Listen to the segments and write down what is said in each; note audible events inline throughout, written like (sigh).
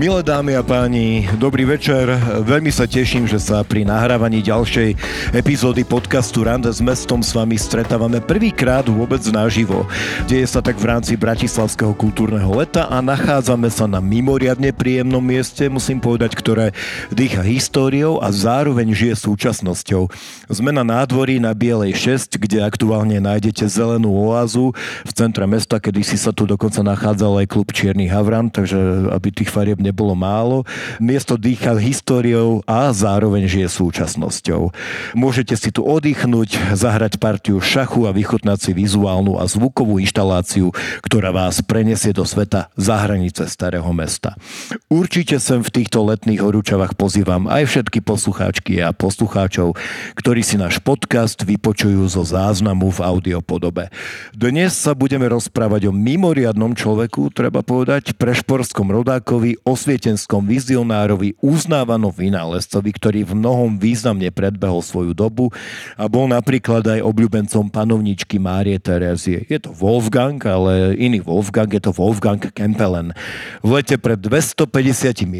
Milé dámy a páni, dobrý večer. Veľmi sa teším, že sa pri nahrávaní ďalšej epizódy podcastu Rande s mestom s vami stretávame prvýkrát vôbec naživo. Deje sa tak v rámci Bratislavského kultúrneho leta a nachádzame sa na mimoriadne príjemnom mieste, musím povedať, ktoré dýcha históriou a zároveň žije súčasnosťou. Sme na nádvorí na Bielej 6, kde aktuálne nájdete zelenú oázu v centre mesta, kedy si sa tu dokonca nachádzal aj klub Čierny Havran, takže aby tých farieb nebolo málo. Miesto dýcha históriou a zároveň žije súčasnosťou. Môžete si tu oddychnúť, zahrať partiu šachu a vychutnať si vizuálnu a zvukovú inštaláciu, ktorá vás prenesie do sveta za hranice starého mesta. Určite sem v týchto letných horúčavách pozývam aj všetky poslucháčky a poslucháčov, ktorí si náš podcast vypočujú zo záznamu v audiopodobe. Dnes sa budeme rozprávať o mimoriadnom človeku, treba povedať, prešporskom rodákovi, osvietenskom vizionárovi, uznávanom vynálezcovi, ktorý v mnohom významne predbehol svoju dobu a bol napríklad aj obľúbencom panovničky Márie Terezie. Je to Wolfgang, ale iný Wolfgang, je to Wolfgang Kempelen. V lete pred 250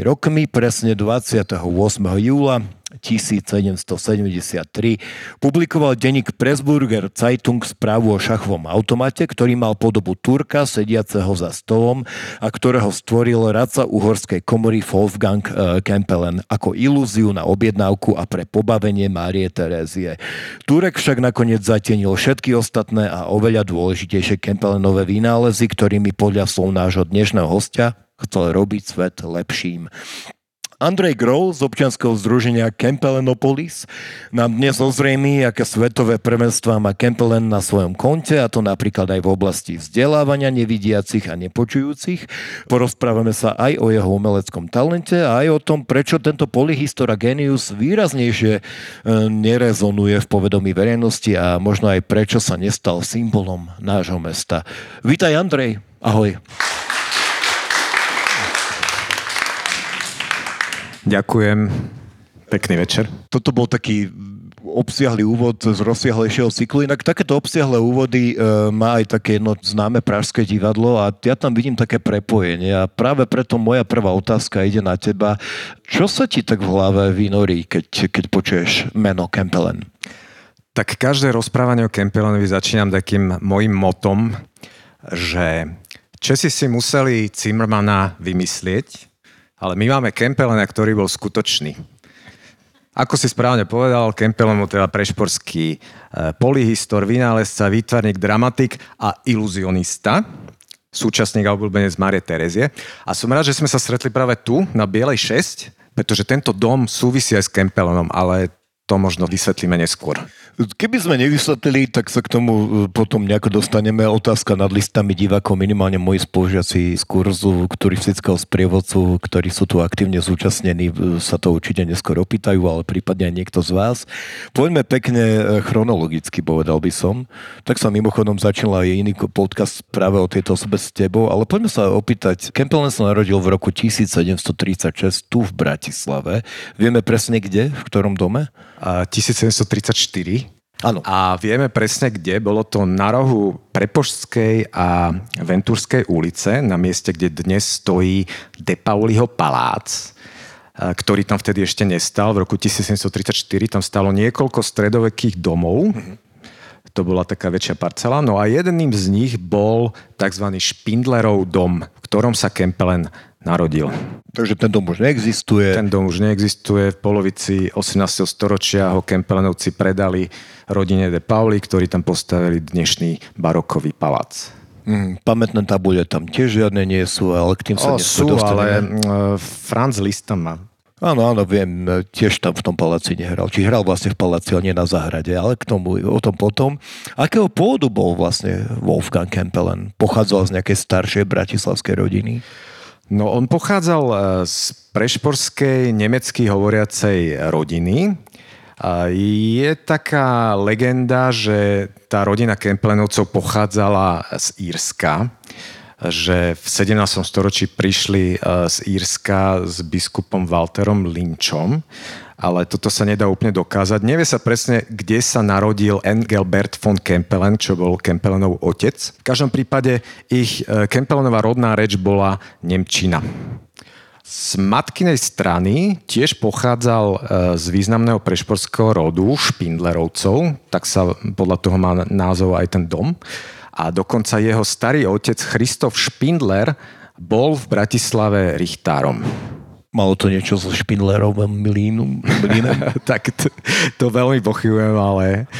rokmi, presne 28. júla 1773 publikoval denník Pressburger Zeitung správu o šachovom automate, ktorý mal podobu Turka sediaceho za stolom a ktorého stvoril radca uhorskej komory Wolfgang eh, Kempelen ako ilúziu na objednávku a pre pobavenie Márie Terézie. Turek však nakoniec zatienil všetky ostatné a oveľa dôležitejšie Kempelenové vynálezy, ktorými podľa slov nášho dnešného hostia chcel robiť svet lepším. Andrej Grohl z občianského združenia Kempelenopolis nám dnes ozrejmí, aké svetové prvenstva má Kempelen na svojom konte, a to napríklad aj v oblasti vzdelávania nevidiacich a nepočujúcich. Porozprávame sa aj o jeho umeleckom talente a aj o tom, prečo tento polyhistora genius výraznejšie e, nerezonuje v povedomí verejnosti a možno aj prečo sa nestal symbolom nášho mesta. Vítaj Andrej, ahoj. Ďakujem. Pekný večer. Toto bol taký obsiahly úvod z rozsiahlejšieho cyklu. Inak takéto obsiahle úvody e, má aj také jedno známe pražské divadlo a ja tam vidím také prepojenie a práve preto moja prvá otázka ide na teba. Čo sa ti tak v hlave vynorí, keď, keď počuješ meno Kempelen? Tak každé rozprávanie o Kempelenovi začínam takým mojim motom, že Česi si museli Zimmermana vymyslieť, ale my máme Kempelena, ktorý bol skutočný. Ako si správne povedal, Kempelen bol teda prešporský e, polyhistor, vynálezca, výtvarník, dramatik a iluzionista súčasník a obľúbenec Marie Terezie. A som rád, že sme sa stretli práve tu, na Bielej 6, pretože tento dom súvisí aj s Kempelenom, ale to možno vysvetlíme neskôr. Keby sme nevysvetlili, tak sa k tomu e, potom nejako dostaneme. Otázka nad listami divákov, minimálne moji spolužiaci z kurzu, turistického sprievodcu, ktorí sú tu aktívne zúčastnení, e, sa to určite neskôr opýtajú, ale prípadne aj niekto z vás. Poďme pekne e, chronologicky, povedal by som. Tak sa mimochodom začal aj iný podcast práve o tejto osobe s tebou, ale poďme sa opýtať. Kempelen sa narodil v roku 1736 tu v Bratislave. Vieme presne kde, v ktorom dome? 1734. Áno. A vieme presne kde. Bolo to na rohu Prepožskej a Ventúrskej ulice, na mieste, kde dnes stojí De Pauliho palác ktorý tam vtedy ešte nestal. V roku 1734 tam stalo niekoľko stredovekých domov. Mm-hmm. To bola taká väčšia parcela. No a jedným z nich bol tzv. Špindlerov dom, v ktorom sa Kempelen narodil. Takže ten dom už neexistuje. Ten dom už neexistuje. V polovici 18. storočia ho Kempelenovci predali rodine de Pauli, ktorí tam postavili dnešný barokový palác. Mm, pamätné tabule tam tiež žiadne nie sú, ale k tým sa o, sú, ale uh, Franz Liszt tam má. Áno, áno, viem, tiež tam v tom paláci nehral. Či hral vlastne v paláci, ale nie na záhrade, ale k tomu, o tom potom. Akého pôvodu bol vlastne Wolfgang Kempelen? Pochádzal z nejakej staršej bratislavskej rodiny? No on pochádzal e, z prešporskej nemecky hovoriacej rodiny. Je taká legenda, že tá rodina Kemplenovcov pochádzala z Írska, že v 17. storočí prišli e, z Írska s biskupom Walterom Lynchom ale toto sa nedá úplne dokázať. Nevie sa presne, kde sa narodil Engelbert von Kempelen, čo bol Kempelenov otec. V každom prípade ich e, Kempelenová rodná reč bola Nemčina. z matkinej strany tiež pochádzal e, z významného prešporského rodu Špindlerovcov, tak sa podľa toho má názov aj ten dom. A dokonca jeho starý otec Christoph Špindler bol v Bratislave richtárom. Malo to niečo so Špindlerovým mlínom? (laughs) tak to, to veľmi pochybujem, ale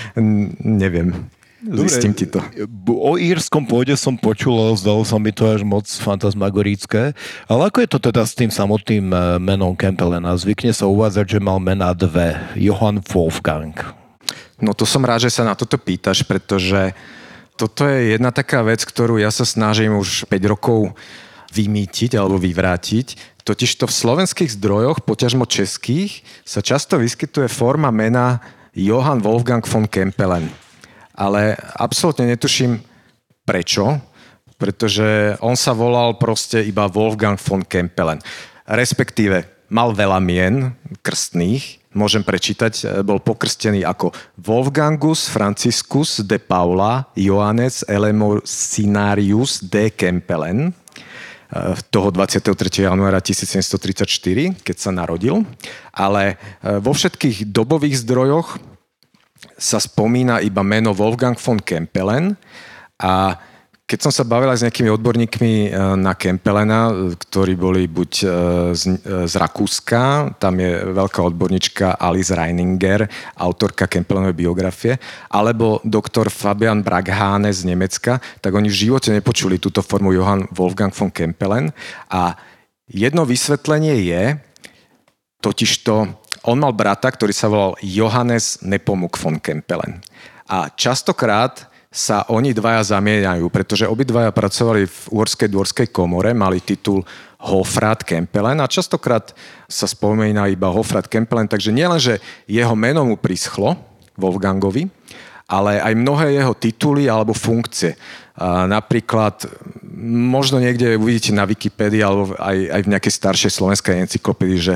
neviem. Dobre, Zistím ti to. O írskom pôde som počul, zdalo sa mi to až moc fantasmagorické. Ale ako je to teda s tým samotným eh, menom Kempelena? Zvykne sa uvádzať, že mal mena dve. Johann Wolfgang. No to som rád, že sa na toto pýtaš, pretože toto je jedna taká vec, ktorú ja sa snažím už 5 rokov vymýtiť alebo vyvrátiť. Totiž to v slovenských zdrojoch, poťažmo českých, sa často vyskytuje forma mena Johann Wolfgang von Kempelen. Ale absolútne netuším prečo, pretože on sa volal proste iba Wolfgang von Kempelen. Respektíve mal veľa mien krstných, môžem prečítať, bol pokrstený ako Wolfgangus Franciscus de Paula Johannes Elemosinarius de Kempelen toho 23. januára 1734, keď sa narodil. Ale eh, vo všetkých dobových zdrojoch sa spomína iba meno Wolfgang von Kempelen a keď som sa bavila s nejakými odborníkmi e, na Kempelena, ktorí boli buď e, z, z Rakúska, tam je veľká odborníčka Alice Reininger, autorka Kempelenovej biografie, alebo doktor Fabian Braghane z Nemecka, tak oni v živote nepočuli túto formu Johann Wolfgang von Kempelen. A jedno vysvetlenie je, totižto on mal brata, ktorý sa volal Johannes Nepomuk von Kempelen. A častokrát sa oni dvaja zamieňajú, pretože obidvaja pracovali v Uhorskej dvorskej komore, mali titul Hofrat Kempelen a častokrát sa spomína iba Hofrat Kempelen, takže nielen, že jeho meno mu prischlo, Wolfgangovi, ale aj mnohé jeho tituly alebo funkcie. Napríklad, možno niekde uvidíte na Wikipedii alebo aj, aj v nejakej staršej slovenskej encyklopédii, že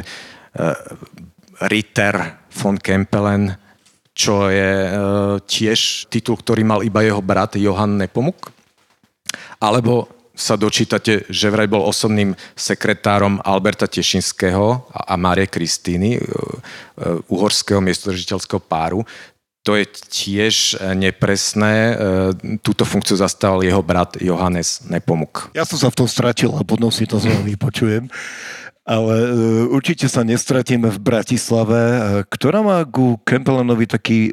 Ritter von Kempelen, čo je e, tiež titul, ktorý mal iba jeho brat Johann Nepomuk. Alebo sa dočítate, že vraj bol osobným sekretárom Alberta Tešinského a Márie Kristýny, e, e, uhorského miestodržiteľského páru. To je tiež nepresné. Túto funkciu zastával jeho brat Johannes Nepomuk. Ja som sa v tom stratil a potom si to znovu vypočujem ale e, určite sa nestratíme v Bratislave, e, ktorá má ku Kempelenovi taký e,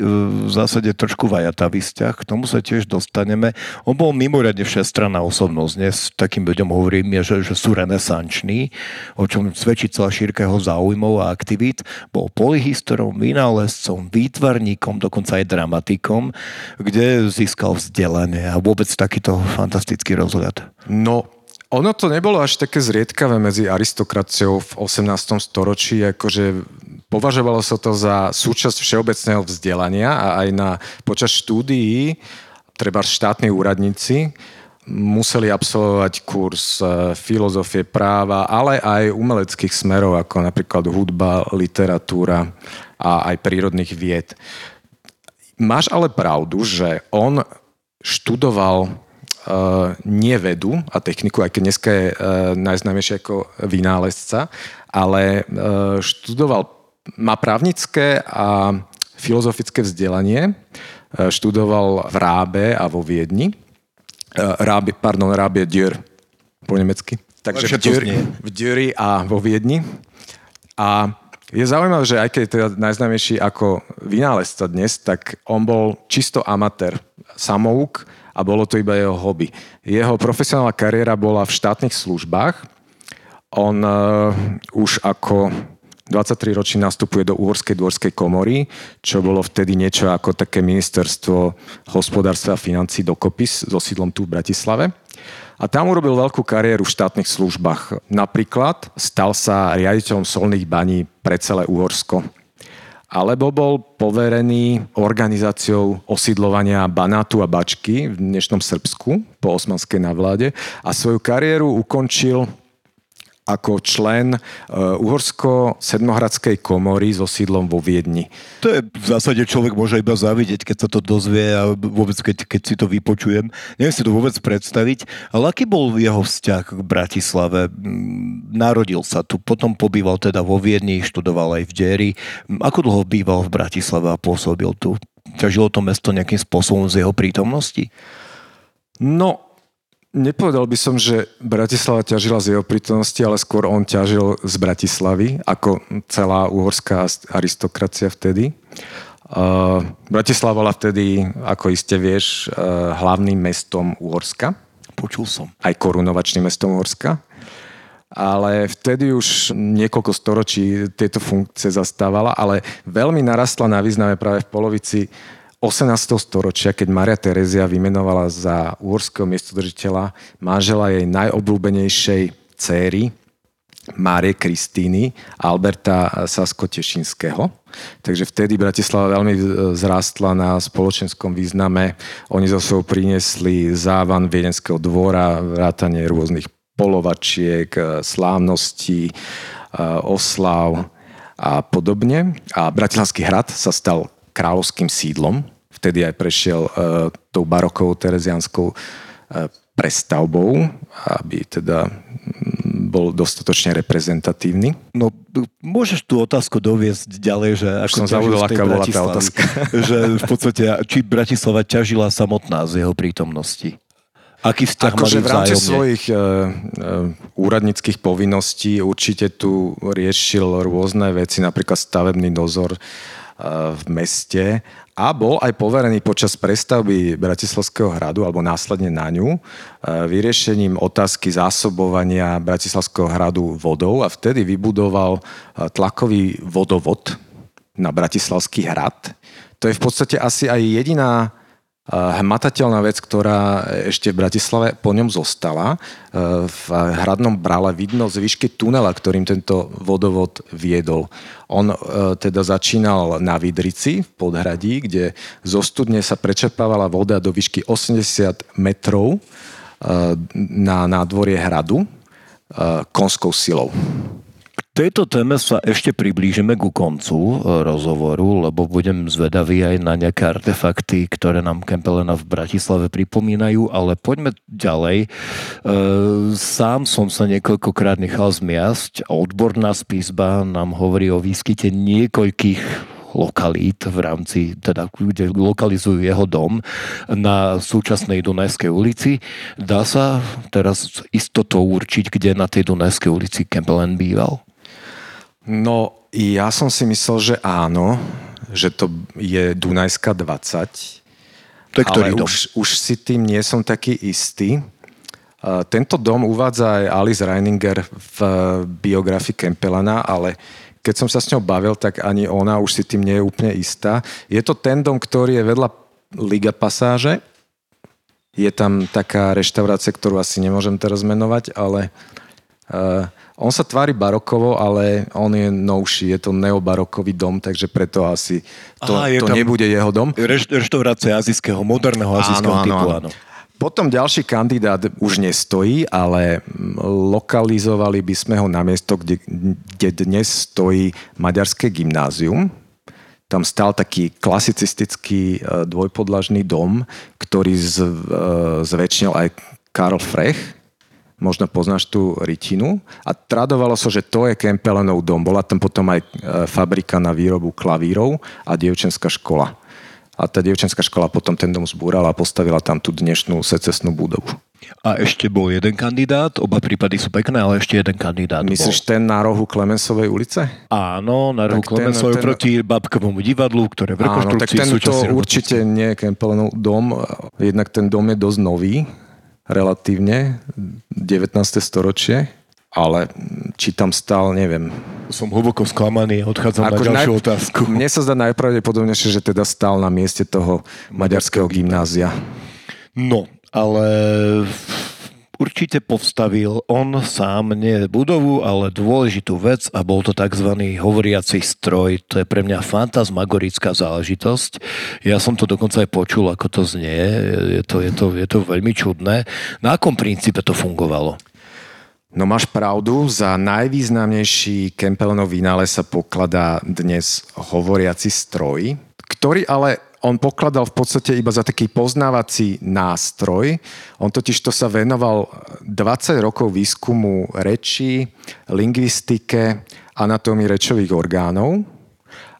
v zásade trošku vajatavý vzťah, k tomu sa tiež dostaneme. On bol mimoriadne všestranná osobnosť, dnes takým ľuďom hovorím, že, že sú renesanční, o čom svedčí celá šírka jeho záujmov a aktivít. Bol polyhistorom, vynálezcom, výtvarníkom, dokonca aj dramatikom, kde získal vzdelanie a vôbec takýto fantastický rozhľad. No, ono to nebolo až také zriedkavé medzi aristokraciou v 18. storočí, akože považovalo sa to za súčasť všeobecného vzdelania a aj na počas štúdií, treba štátni úradníci, museli absolvovať kurz e, filozofie práva, ale aj umeleckých smerov, ako napríklad hudba, literatúra a aj prírodných vied. Máš ale pravdu, že on študoval uh, nie vedu a techniku, aj keď dneska je uh, najznámejší ako vynálezca, ale uh, študoval, má právnické a filozofické vzdelanie, uh, študoval v Rábe a vo Viedni. Uh, Rábe, pardon, Rábe Dürr po nemecky. Takže v Dürri a vo Viedni. A je zaujímavé, že aj keď je teda najznámejší ako vynálezca dnes, tak on bol čisto amatér, samouk, a bolo to iba jeho hobby. Jeho profesionálna kariéra bola v štátnych službách. On uh, už ako 23 ročný nastupuje do Uhorskej dvorskej komory, čo bolo vtedy niečo ako také ministerstvo hospodárstva a financí dokopy so sídlom tu v Bratislave. A tam urobil veľkú kariéru v štátnych službách. Napríklad stal sa riaditeľom solných baní pre celé Uhorsko alebo bol poverený organizáciou osídlovania Banátu a Bačky v dnešnom Srbsku po osmanskej navláde a svoju kariéru ukončil ako člen uh, Uhorsko-Sedmohradskej komory so sídlom vo Viedni. To je v zásade človek môže iba zavidieť, keď sa to dozvie a vôbec keď, keď si to vypočujem. Neviem si to vôbec predstaviť, ale aký bol jeho vzťah k Bratislave? Mm, narodil sa tu, potom pobýval teda vo Viedni, študoval aj v Deri. Ako dlho býval v Bratislave a pôsobil tu? Ťažilo to mesto nejakým spôsobom z jeho prítomnosti? No, Nepovedal by som, že Bratislava ťažila z jeho prítomnosti, ale skôr on ťažil z Bratislavy, ako celá uhorská aristokracia vtedy. Bratislava bola vtedy, ako iste vieš, uh, hlavným mestom Uhorska. Počul som. Aj korunovačným mestom Uhorska. Ale vtedy už niekoľko storočí tieto funkcie zastávala, ale veľmi narastla na význame práve v polovici 18. storočia, keď Maria Terezia vymenovala za úorského miestodržiteľa manžela jej najobľúbenejšej céry, Márie Kristíny Alberta Sasko-Tešinského. Takže vtedy Bratislava veľmi zrástla na spoločenskom význame. Oni zo sebou priniesli závan Viedenského dvora, vrátanie rôznych polovačiek, slávností, oslav a podobne. A Bratislavský hrad sa stal kráľovským sídlom. Vtedy aj prešiel uh, tou barokovou terezianskou uh, prestavbou, aby teda bol dostatočne reprezentatívny. No, môžeš tú otázku doviesť ďalej, že ako som zabudol, aká bola tá otázka. (laughs) že v podstate, či Bratislava ťažila samotná z jeho prítomnosti? Aký vzťah akože v rámci svojich uh, uh, úradníckých povinností určite tu riešil rôzne veci, napríklad stavebný dozor, v meste a bol aj poverený počas prestavby Bratislavského hradu alebo následne na ňu e, vyriešením otázky zásobovania Bratislavského hradu vodou a vtedy vybudoval e, tlakový vodovod na Bratislavský hrad. To je v podstate asi aj jediná hmatateľná vec, ktorá ešte v Bratislave po ňom zostala. E, v hradnom brale vidno z výšky tunela, ktorým tento vodovod viedol. On e, teda začínal na Vidrici v podhradí, kde zo studne sa prečerpávala voda do výšky 80 metrov na nádvorie hradu konskou silou tejto téme sa ešte priblížime ku koncu e, rozhovoru, lebo budem zvedavý aj na nejaké artefakty, ktoré nám Kempelena v Bratislave pripomínajú, ale poďme ďalej. E, sám som sa niekoľkokrát nechal zmiasť odborná spísba nám hovorí o výskyte niekoľkých lokalít v rámci, teda kde lokalizujú jeho dom na súčasnej Dunajskej ulici. Dá sa teraz istotou určiť, kde na tej Dunajskej ulici Kempelen býval? No, ja som si myslel, že áno, že to je Dunajská 20. To je ktorý ale dom? Už, už si tým nie som taký istý. Tento dom uvádza aj Alice Reininger v biografii Kempelana, ale keď som sa s ňou bavil, tak ani ona už si tým nie je úplne istá. Je to ten dom, ktorý je vedľa Liga Pasáže. Je tam taká reštaurácia, ktorú asi nemôžem teraz menovať, ale uh, on sa tvári barokovo, ale on je novší, je to neobarokový dom, takže preto asi to, Aha, to nebude jeho dom. Reš, reštaurácia azijského, moderného azijského áno, typu, áno. áno. Potom ďalší kandidát už nestojí, ale lokalizovali by sme ho na miesto, kde, kde dnes stojí Maďarské gymnázium. Tam stal taký klasicistický e, dvojpodlažný dom, ktorý z, e, zväčšnil aj Karl Frech, možno poznáš tú rytinu a tradovalo sa, so, že to je Kempelenov dom. Bola tam potom aj e, fabrika na výrobu klavírov a dievčenská škola. A tá dievčenská škola potom ten dom zbúrala a postavila tam tú dnešnú secesnú budovu. A ešte bol jeden kandidát, oba prípady sú pekné, ale ešte jeden kandidát Myslíš bol. ten na rohu Klemensovej ulice? Áno, na rohu Klemensovej ten... proti Babkovomu divadlu, ktoré v rekonštrukcii Áno, tak tento určite nie je Kempelenov dom, jednak ten dom je dosť nový, relatívne, 19. storočie, ale či tam stál, neviem. Som hlboko sklamaný, odchádzam Ako na ďalšiu naj... otázku. Mne sa zdá najpravdepodobnejšie, že teda stál na mieste toho maďarského gymnázia. No, ale určite postavil on sám nie budovu, ale dôležitú vec a bol to tzv. hovoriaci stroj. To je pre mňa fantasmagorická záležitosť. Ja som to dokonca aj počul, ako to znie. Je to, je to, je to veľmi čudné. Na akom princípe to fungovalo? No máš pravdu, za najvýznamnejší Kempelenov vynález sa pokladá dnes hovoriaci stroj, ktorý ale on pokladal v podstate iba za taký poznávací nástroj. On totiž to sa venoval 20 rokov výskumu reči, lingvistike, anatómii rečových orgánov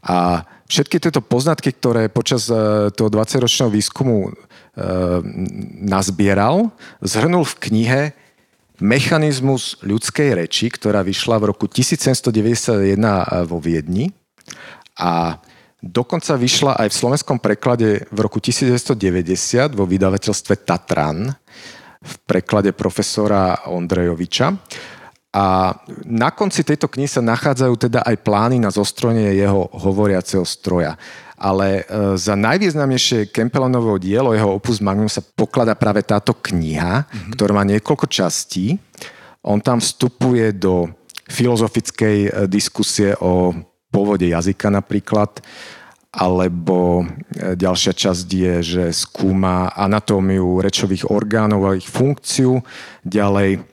a všetky tieto poznatky, ktoré počas e, toho 20-ročného výskumu e, nazbieral, zhrnul v knihe Mechanizmus ľudskej reči, ktorá vyšla v roku 1791 vo Viedni. A Dokonca vyšla aj v slovenskom preklade v roku 1990 vo vydavateľstve Tatran v preklade profesora Ondrejoviča. A na konci tejto knihy sa nachádzajú teda aj plány na zostrojenie jeho hovoriaceho stroja. Ale e, za najvýznamnejšie Kempelenovo dielo, jeho opus magnum sa poklada práve táto kniha, mm-hmm. ktorá má niekoľko častí. On tam vstupuje do filozofickej e, diskusie o pôvode jazyka napríklad, alebo e, ďalšia časť je, že skúma anatómiu rečových orgánov a ich funkciu, ďalej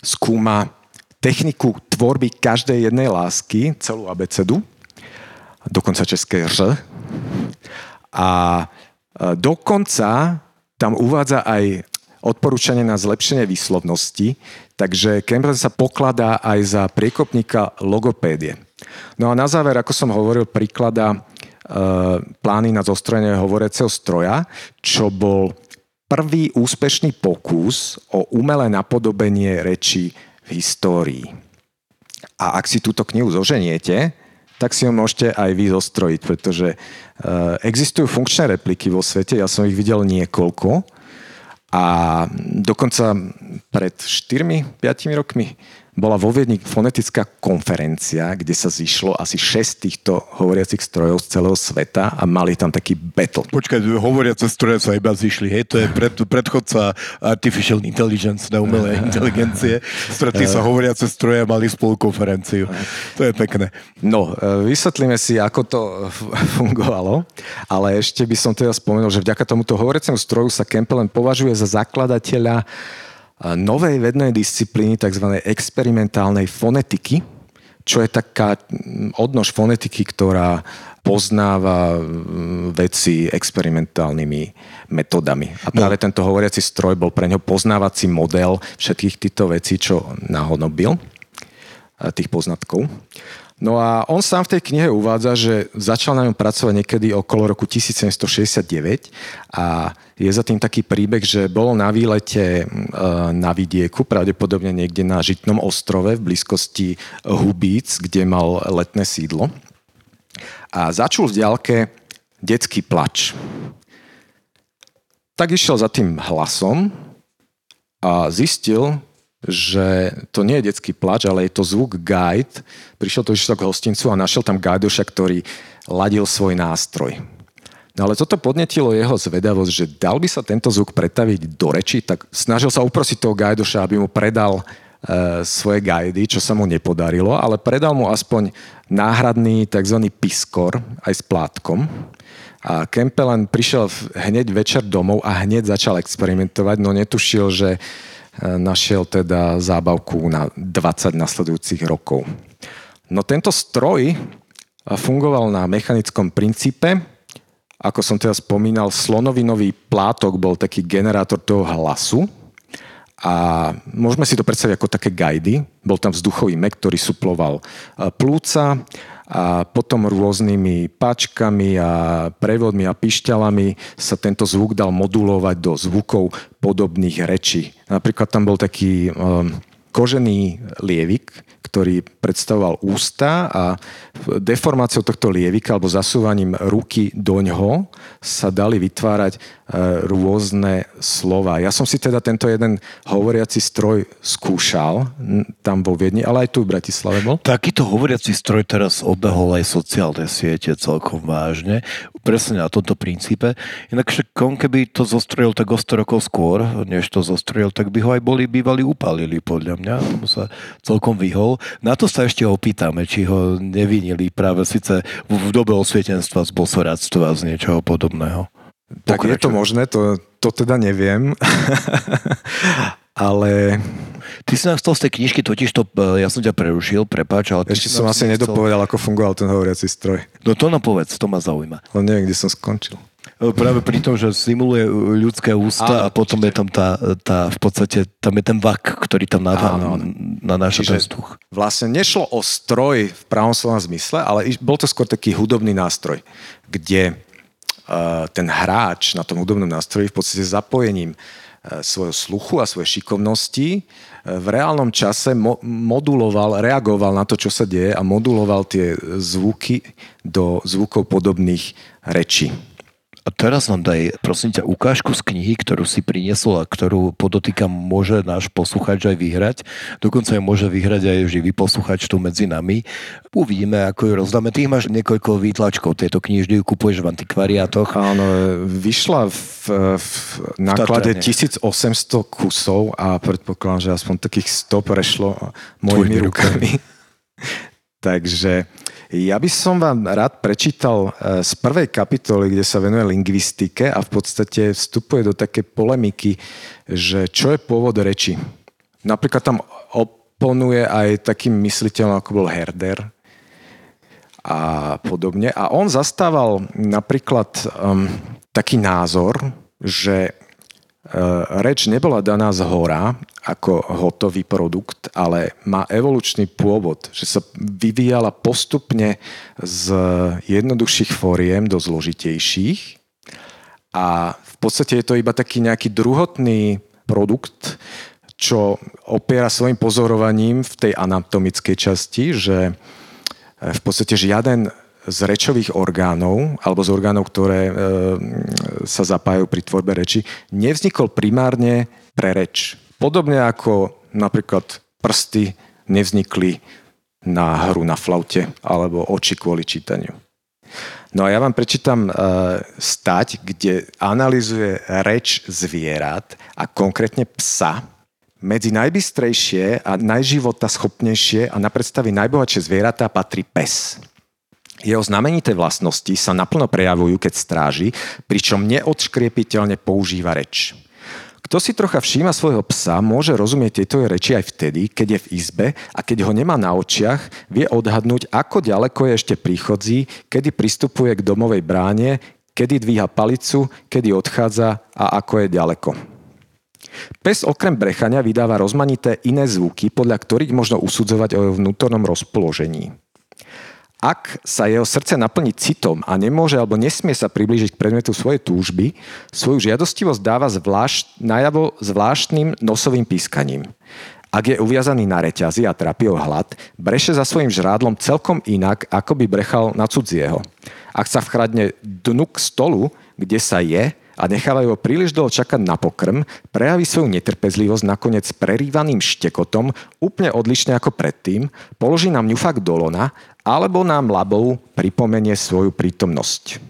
skúma techniku tvorby každej jednej lásky, celú abecedu, dokonca české ř. A e, dokonca tam uvádza aj odporúčanie na zlepšenie výslovnosti, takže Cambridge sa pokladá aj za priekopníka logopédie. No a na záver, ako som hovoril, príklada e, plány na zostrojenie hovoriaceho stroja, čo bol prvý úspešný pokus o umelé napodobenie reči v histórii. A ak si túto knihu zoženiete, tak si ho môžete aj vy zostrojiť, pretože e, existujú funkčné repliky vo svete, ja som ich videl niekoľko a dokonca pred 4-5 rokmi bola vo Viedni fonetická konferencia, kde sa zišlo asi 6 týchto hovoriacich strojov z celého sveta a mali tam taký battle. Počkaj, hovoriace stroje sa iba zišli, hej? To je pred, predchodca artificial intelligence, na umelé (laughs) inteligencie. Stretli sa hovoriace stroje a mali spolu konferenciu. To je pekné. No, e, vysvetlíme si, ako to (laughs) fungovalo, ale ešte by som teda spomenul, že vďaka tomuto hovoriacemu stroju sa Kempelen považuje za zakladateľa novej vednej disciplíny, tzv. experimentálnej fonetiky, čo je taká odnož fonetiky, ktorá poznáva veci experimentálnymi metodami. A no. práve no. tento hovoriaci stroj bol pre ňo poznávací model všetkých týchto vecí, čo nahonobil tých poznatkov. No a on sám v tej knihe uvádza, že začal na ňom pracovať niekedy okolo roku 1769 a je za tým taký príbeh, že bol na výlete e, na vidieku, pravdepodobne niekde na Žitnom ostrove v blízkosti Hubíc, kde mal letné sídlo. A začul v ďalke detský plač. Tak išiel za tým hlasom a zistil, že to nie je detský plač, ale je to zvuk guide. Prišiel to k hostincu a našiel tam gajdoša, ktorý ladil svoj nástroj. No ale toto podnetilo jeho zvedavosť, že dal by sa tento zvuk pretaviť do reči, tak snažil sa uprosiť toho gajdoša, aby mu predal e, svoje gajdy, čo sa mu nepodarilo, ale predal mu aspoň náhradný tzv. piskor aj s plátkom. A Kempelen prišiel hneď večer domov a hneď začal experimentovať, no netušil, že našiel teda zábavku na 20 nasledujúcich rokov. No tento stroj fungoval na mechanickom princípe. Ako som teda spomínal, slonovinový plátok bol taký generátor toho hlasu. A môžeme si to predstaviť ako také gajdy. Bol tam vzduchový mek, ktorý suploval plúca a potom rôznymi páčkami a prevodmi a pišťalami sa tento zvuk dal modulovať do zvukov podobných rečí. Napríklad tam bol taký um, kožený lievik, ktorý predstavoval ústa a deformáciou tohto lievika alebo zasúvaním ruky do ňoho sa dali vytvárať e, rôzne slova. Ja som si teda tento jeden hovoriaci stroj skúšal tam vo Viedni, ale aj tu v Bratislave bol. Takýto hovoriaci stroj teraz obehol aj sociálne siete celkom vážne, presne na tomto princípe. Inak však keby to zostrojil tak o 100 rokov skôr, než to zostrojil, tak by ho aj boli bývali upálili podľa mňa. Tomu sa celkom vyhol. Na to sa ešte opýtame, či ho nevinili práve síce v dobe osvietenstva z bosoradstva, z niečoho podobného. Tak je to možné, to, to teda neviem. (laughs) Ale... Ty si nám chcel z tej knižky, totiž to, e, ja som ťa prerušil, prepáč, ale... Ešte som asi nedopovedal, ako fungoval ten hovoriaci stroj. No to nám povedz, to ma zaujíma. Ale neviem, kde som skončil. E, práve pri tom, že simuluje ľudské ústa Áno, a potom určite. je tam tá, tá, v podstate, tam je ten vak, ktorý tam nanáša ten vzduch. Vlastne nešlo o stroj v pravom slova zmysle, ale bol to skôr taký hudobný nástroj, kde uh, ten hráč na tom hudobnom nástroji v podstate zapojením uh, svojho sluchu a svojej šikovnosti v reálnom čase mo- moduloval, reagoval na to, čo sa deje a moduloval tie zvuky do zvukov podobných rečí. A teraz nám daj, prosím ťa, ukážku z knihy, ktorú si priniesol a ktorú podotýkam môže náš posluchač aj vyhrať. Dokonca ju môže vyhrať aj živý posluchač tu medzi nami. Uvidíme, ako ju rozdáme. Ty máš niekoľko výtlačkov tejto knihy, vždy ju kupuješ v antikvariátoch. Áno, vyšla v, v náklade 1800 kusov a predpokladám, že aspoň takých 100 prešlo mojimi rukami. (laughs) Takže ja by som vám rád prečítal e, z prvej kapitoly, kde sa venuje lingvistike a v podstate vstupuje do také polemiky, že čo je pôvod reči. Napríklad tam oponuje aj takým mysliteľom, ako bol Herder a podobne. A on zastával napríklad um, taký názor, že uh, reč nebola daná z hora, ako hotový produkt, ale má evolučný pôvod, že sa vyvíjala postupne z jednoduchších fóriem do zložitejších. A v podstate je to iba taký nejaký druhotný produkt, čo opiera svojim pozorovaním v tej anatomickej časti, že v podstate žiaden z rečových orgánov alebo z orgánov, ktoré e, sa zapájajú pri tvorbe reči, nevznikol primárne pre reč Podobne ako napríklad prsty nevznikli na hru na flaute alebo oči kvôli čítaniu. No a ja vám prečítam uh, stať, kde analizuje reč zvierat a konkrétne psa medzi najbystrejšie a najživota schopnejšie a na predstavy najbohatšie zvieratá patrí pes. Jeho znamenité vlastnosti sa naplno prejavujú, keď stráži, pričom neodškriepiteľne používa reč. Kto si trocha všíma svojho psa, môže rozumieť tieto reči aj vtedy, keď je v izbe a keď ho nemá na očiach, vie odhadnúť, ako ďaleko je ešte príchodzí, kedy pristupuje k domovej bráne, kedy dvíha palicu, kedy odchádza a ako je ďaleko. Pes okrem brechania vydáva rozmanité iné zvuky, podľa ktorých možno usudzovať o jeho vnútornom rozpoložení. Ak sa jeho srdce naplní citom a nemôže alebo nesmie sa priblížiť k predmetu svojej túžby, svoju žiadostivosť dáva zvlášť, najavo zvláštnym nosovým pískaním. Ak je uviazaný na reťazi a trapí ho hlad, breše za svojim žrádlom celkom inak, ako by brechal na cudzieho. Ak sa vchradne dnu k stolu, kde sa je, a nechávajú ho príliš dlho čakať na pokrm, prejaví svoju netrpezlivosť nakoniec prerývaným štekotom, úplne odlišne ako predtým, položí nám ňufak do lona, alebo nám labou pripomenie svoju prítomnosť.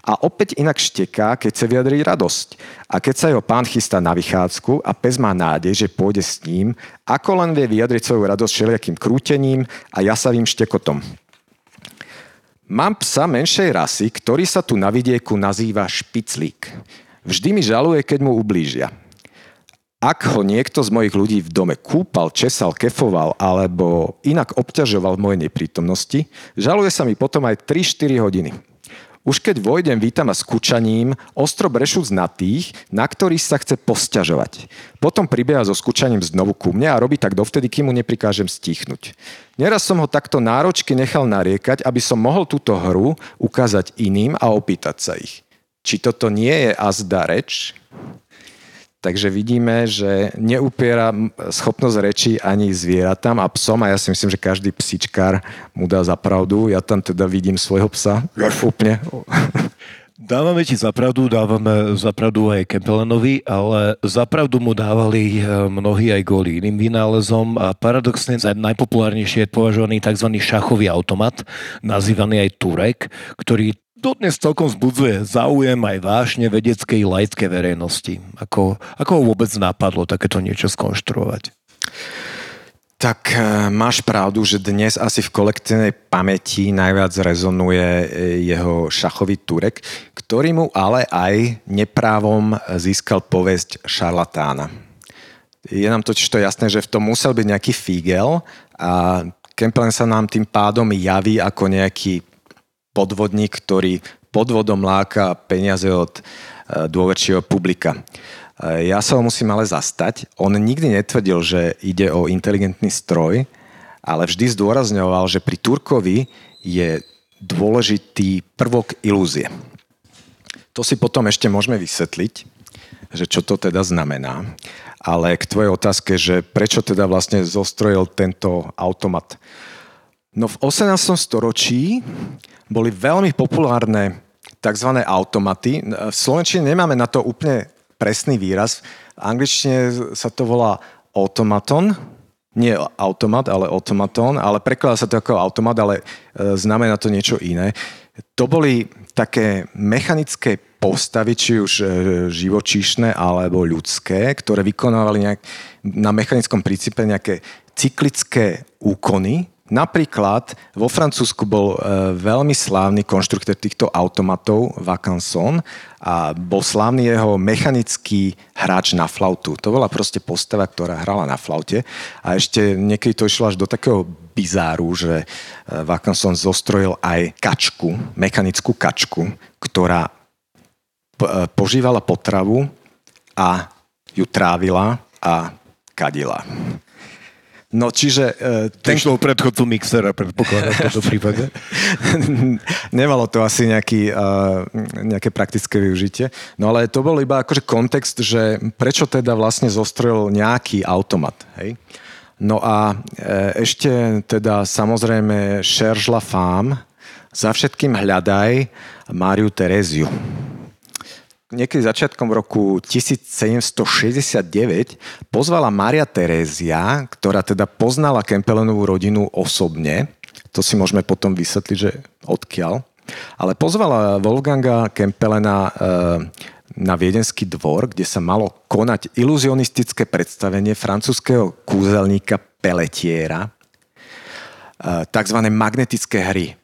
A opäť inak šteká, keď sa vyjadrí radosť. A keď sa jeho pán chystá na vychádzku a pes má nádej, že pôjde s ním, ako len vie vyjadriť svoju radosť všelijakým krútením a jasavým štekotom. Mám psa menšej rasy, ktorý sa tu na vidieku nazýva špiclík. Vždy mi žaluje, keď mu ublížia. Ak ho niekto z mojich ľudí v dome kúpal, česal, kefoval alebo inak obťažoval v mojej neprítomnosti, žaluje sa mi potom aj 3-4 hodiny. Už keď vojdem, vítam a skúčaním, ostro brešúc na tých, na ktorých sa chce posťažovať. Potom pribieha so skúčaním znovu ku mne a robí tak dovtedy, kým mu neprikážem stichnúť. Neraz som ho takto náročky nechal nariekať, aby som mohol túto hru ukázať iným a opýtať sa ich. Či toto nie je azda reč? Takže vidíme, že neupiera schopnosť reči ani zvieratám a psom a ja si myslím, že každý psičkár mu dá za pravdu. Ja tam teda vidím svojho psa. Úplne. Dávame ti zapravdu, dávame zapravdu aj Kempelenovi, ale zapravdu mu dávali eh, mnohí aj kvôli iným vynálezom a paradoxne najpopulárnejšie je považovaný tzv. šachový automat, nazývaný aj Turek, ktorý dodnes celkom vzbudzuje záujem aj vášne vedeckej laickej verejnosti. Ako, ako ho vôbec napadlo takéto niečo skonštruovať? Tak e, máš pravdu, že dnes asi v kolektívnej pamäti najviac rezonuje e, jeho šachový turek, ktorý mu ale aj neprávom získal povesť šarlatána. Je nám totiž to jasné, že v tom musel byť nejaký fígel a Kempelen sa nám tým pádom javí ako nejaký podvodník, ktorý podvodom láka peniaze od e, dôverčieho publika. E, ja sa ho musím ale zastať. On nikdy netvrdil, že ide o inteligentný stroj, ale vždy zdôrazňoval, že pri Turkovi je dôležitý prvok ilúzie. To si potom ešte môžeme vysvetliť, že čo to teda znamená. Ale k tvojej otázke, že prečo teda vlastne zostrojil tento automat. No v 18. storočí boli veľmi populárne tzv. automaty. V Slovenčine nemáme na to úplne presný výraz. V angličtine sa to volá automaton, nie automat, ale automaton, ale prekladá sa to ako automat, ale e, znamená to niečo iné. To boli také mechanické postavy, či už e, živočíšne alebo ľudské, ktoré vykonávali nejak, na mechanickom princípe nejaké cyklické úkony, Napríklad vo Francúzsku bol e, veľmi slávny konštruktor týchto automatov, Vacanson, a bol slávny jeho mechanický hráč na flautu. To bola proste postava, ktorá hrala na flaute a ešte niekedy to išlo až do takého bizáru, že e, Vacanson zostrojil aj kačku, mechanickú kačku, ktorá e, požívala potravu a ju trávila a kadila. No čiže... Uh, ten... Išlo predchodcu mixera, predpokladám v tomto prípade. (laughs) Nemalo to asi nejaký, uh, nejaké praktické využitie. No ale to bol iba akože kontext, že prečo teda vlastne zostrel nejaký automat. Hej? No a e, ešte teda samozrejme Cherche la femme, za všetkým hľadaj Máriu Tereziu niekedy začiatkom roku 1769 pozvala Maria Terézia, ktorá teda poznala Kempelenovú rodinu osobne, to si môžeme potom vysvetliť, že odkiaľ, ale pozvala Wolfganga Kempelena eh, na Viedenský dvor, kde sa malo konať iluzionistické predstavenie francúzského kúzelníka Pelletiera, eh, tzv. magnetické hry.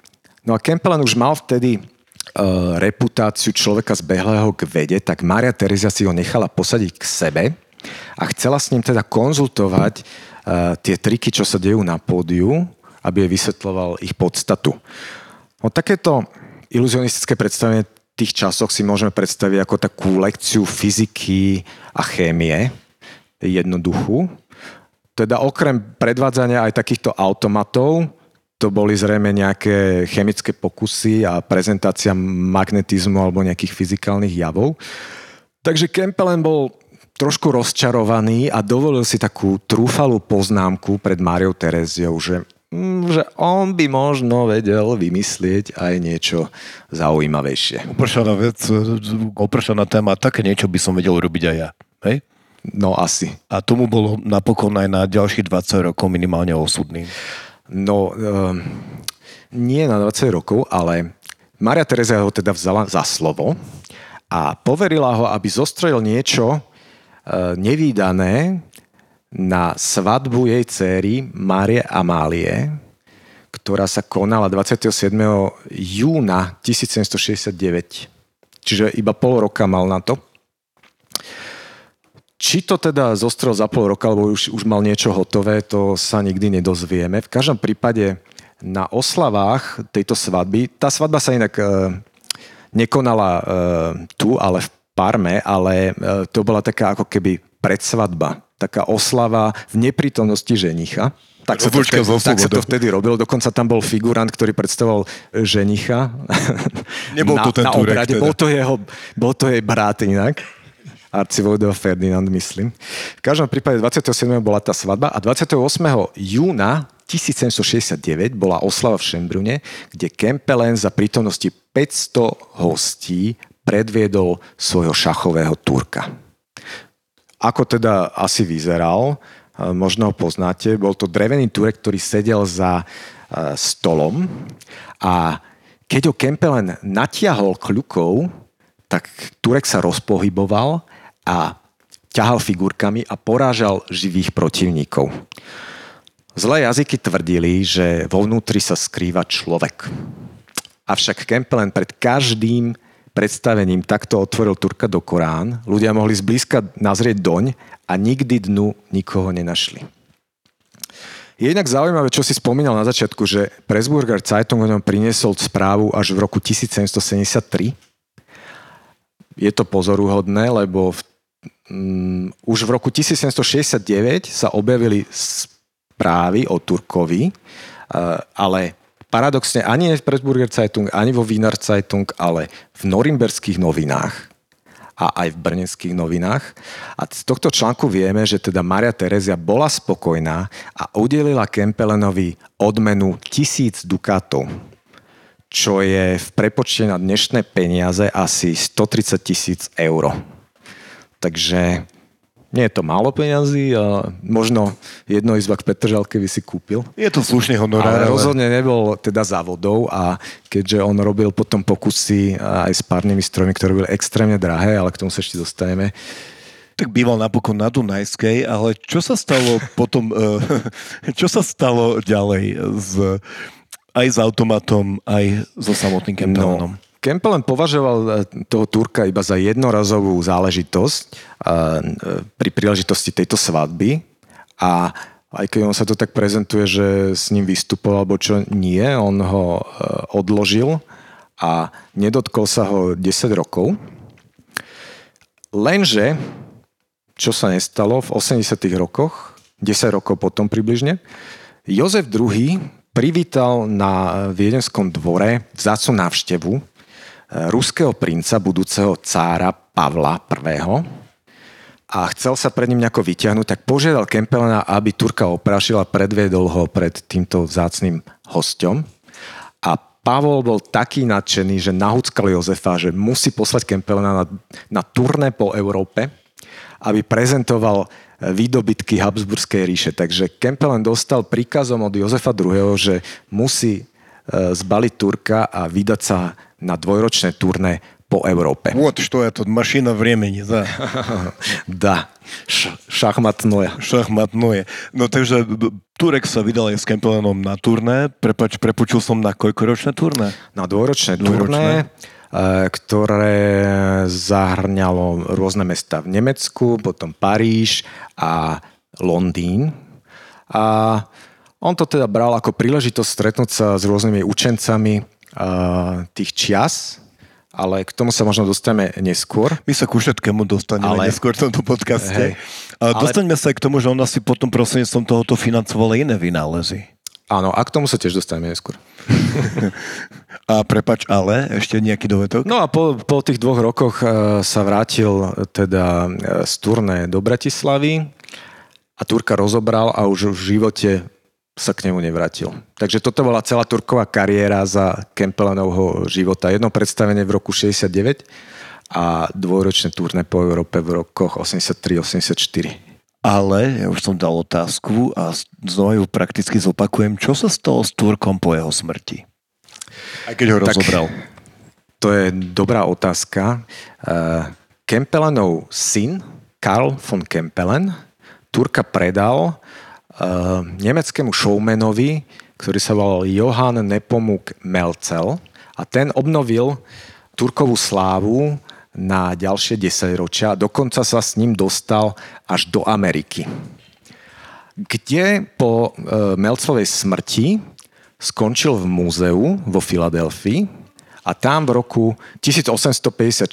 No a Kempelen už mal vtedy reputáciu človeka zbehlého k vede, tak Mária Teresa si ho nechala posadiť k sebe a chcela s ním teda konzultovať uh, tie triky, čo sa dejú na pódiu, aby jej vysvetloval ich podstatu. No takéto iluzionistické predstavenie tých časoch si môžeme predstaviť ako takú lekciu fyziky a chémie, jednoduchú. Teda okrem predvádzania aj takýchto automatov, to boli zrejme nejaké chemické pokusy a prezentácia magnetizmu alebo nejakých fyzikálnych javov. Takže Kempelen bol trošku rozčarovaný a dovolil si takú trúfalú poznámku pred Máriou Tereziou, že, mm, že on by možno vedel vymyslieť aj niečo zaujímavejšie. Opršaná vec, opršaná téma, také niečo by som vedel urobiť aj ja. Hej? No asi. A tomu bolo napokon aj na ďalších 20 rokov minimálne osudný. No, um, nie na 20 rokov, ale Maria Teresa ho teda vzala za slovo a poverila ho, aby zostrojil niečo uh, nevýdané na svadbu jej céry Márie Amálie, ktorá sa konala 27. júna 1769. Čiže iba pol roka mal na to. Či to teda zostrel za pol roka, alebo už, už mal niečo hotové, to sa nikdy nedozvieme. V každom prípade na oslavách tejto svadby, tá svadba sa inak e, nekonala e, tu, ale v Parme, ale e, to bola taká ako keby predsvadba, taká oslava v neprítomnosti ženicha. Tak sa, to vtedy, tak sa to vtedy robilo. Dokonca tam bol figurant, ktorý predstavoval ženicha. Nebol (laughs) to na, ten na obrade. Teda. Bol to, jeho, bol to jej brat inak. Arcivojdeho Ferdinand, myslím. V každom prípade 27. bola tá svadba a 28. júna 1769 bola oslava v Šembrune, kde Kempelen za prítomnosti 500 hostí predviedol svojho šachového Turka. Ako teda asi vyzeral, možno ho poznáte, bol to drevený Turek, ktorý sedel za stolom a keď ho Kempelen natiahol kľukou, tak Turek sa rozpohyboval a ťahal figurkami a porážal živých protivníkov. Zlé jazyky tvrdili, že vo vnútri sa skrýva človek. Avšak Kempelen pred každým predstavením takto otvoril Turka do Korán. Ľudia mohli zblízka nazrieť doň a nikdy dnu nikoho nenašli. Je inak zaujímavé, čo si spomínal na začiatku, že Pressburger Zeitung o ňom priniesol správu až v roku 1773. Je to pozoruhodné, lebo v, um, už v roku 1769 sa objavili správy o Turkovi, uh, ale paradoxne ani v Pressburger Zeitung, ani vo Wiener Zeitung, ale v norimberských novinách a aj v brneckých novinách. A z tohto článku vieme, že teda Maria Terezia bola spokojná a udelila Kempelenovi odmenu tisíc dukátov, čo je v prepočte na dnešné peniaze asi 130 tisíc eur. Takže nie je to málo peňazí a možno jedno izba k Petržalke by si kúpil. Je to slušný honorár. Ale rozhodne nebol teda závodov a keďže on robil potom pokusy aj s párnymi strojmi, ktoré boli extrémne drahé, ale k tomu sa ešte dostaneme, tak býval napokon na Dunajskej, ale čo sa stalo (laughs) potom, eh, (laughs) čo sa stalo ďalej s, aj s automatom, aj so samotným Kempelenom? No, Kempelen považoval e, toho Turka iba za jednorazovú záležitosť e, pri príležitosti tejto svadby a aj keď on sa to tak prezentuje, že s ním vystupoval, alebo čo nie, on ho e, odložil a nedotkol sa ho 10 rokov. Lenže, čo sa nestalo v 80 rokoch, 10 rokov potom približne, Jozef II privítal na Viedenskom dvore vzácnu návštevu ruského princa, budúceho cára Pavla I. A chcel sa pred ním nejako vyťahnuť, tak požiadal Kempelena, aby Turka oprašil a predviedol ho pred týmto vzácným hostom. A Pavol bol taký nadšený, že nahúckal Jozefa, že musí poslať Kempelena na, na turné po Európe, aby prezentoval výdobytky Habsburskej ríše. Takže Kempelen dostal príkazom od Jozefa II., že musí e, zbaliť Turka a vydať sa na dvojročné turné po Európe. Вот что это, машина времени, да. (laughs) да, Š- šachmatное. Šachmatное. No takže Turek sa vydal aj s Kempelenom na turné. Prepač, prepočul som na koľkoročné turné? Na dvojročné, turné, e, ktoré zahrňalo rôzne mesta v Nemecku, potom Paríž a Londýn. A on to teda bral ako príležitosť stretnúť sa s rôznymi učencami tých čias, ale k tomu sa možno dostaneme neskôr. My sa ku všetkému dostaneme ale... neskôr v tomto podcaste. Hej. Ale... Dostaňme sa aj k tomu, že on asi potom prostredníctvom tohoto financoval iné vynálezy. Áno, a k tomu sa tiež dostaneme neskôr. (laughs) a prepač, ale ešte nejaký dovetok? No a po, po tých dvoch rokoch uh, sa vrátil teda z turné do Bratislavy a Turka rozobral a už v živote sa k nemu nevrátil. Takže toto bola celá Turková kariéra za Kempelenovho života. Jedno predstavenie v roku 69 a dvojročné turné po Európe v rokoch 83-84. Ale ja už som dal otázku a znova ju prakticky zopakujem. Čo sa stalo s Turkom po jeho smrti? Aj keď ho tak, rozobral. To je dobrá otázka. Uh, Kempelenov syn, Karl von Kempelen, Turka predal nemeckému showmanovi, ktorý sa volal Johann Nepomuk Melcel a ten obnovil Turkovú slávu na ďalšie 10 ročia. Dokonca sa s ním dostal až do Ameriky. Kde po uh, Melcovej smrti skončil v múzeu vo Filadelfii a tam v roku 1854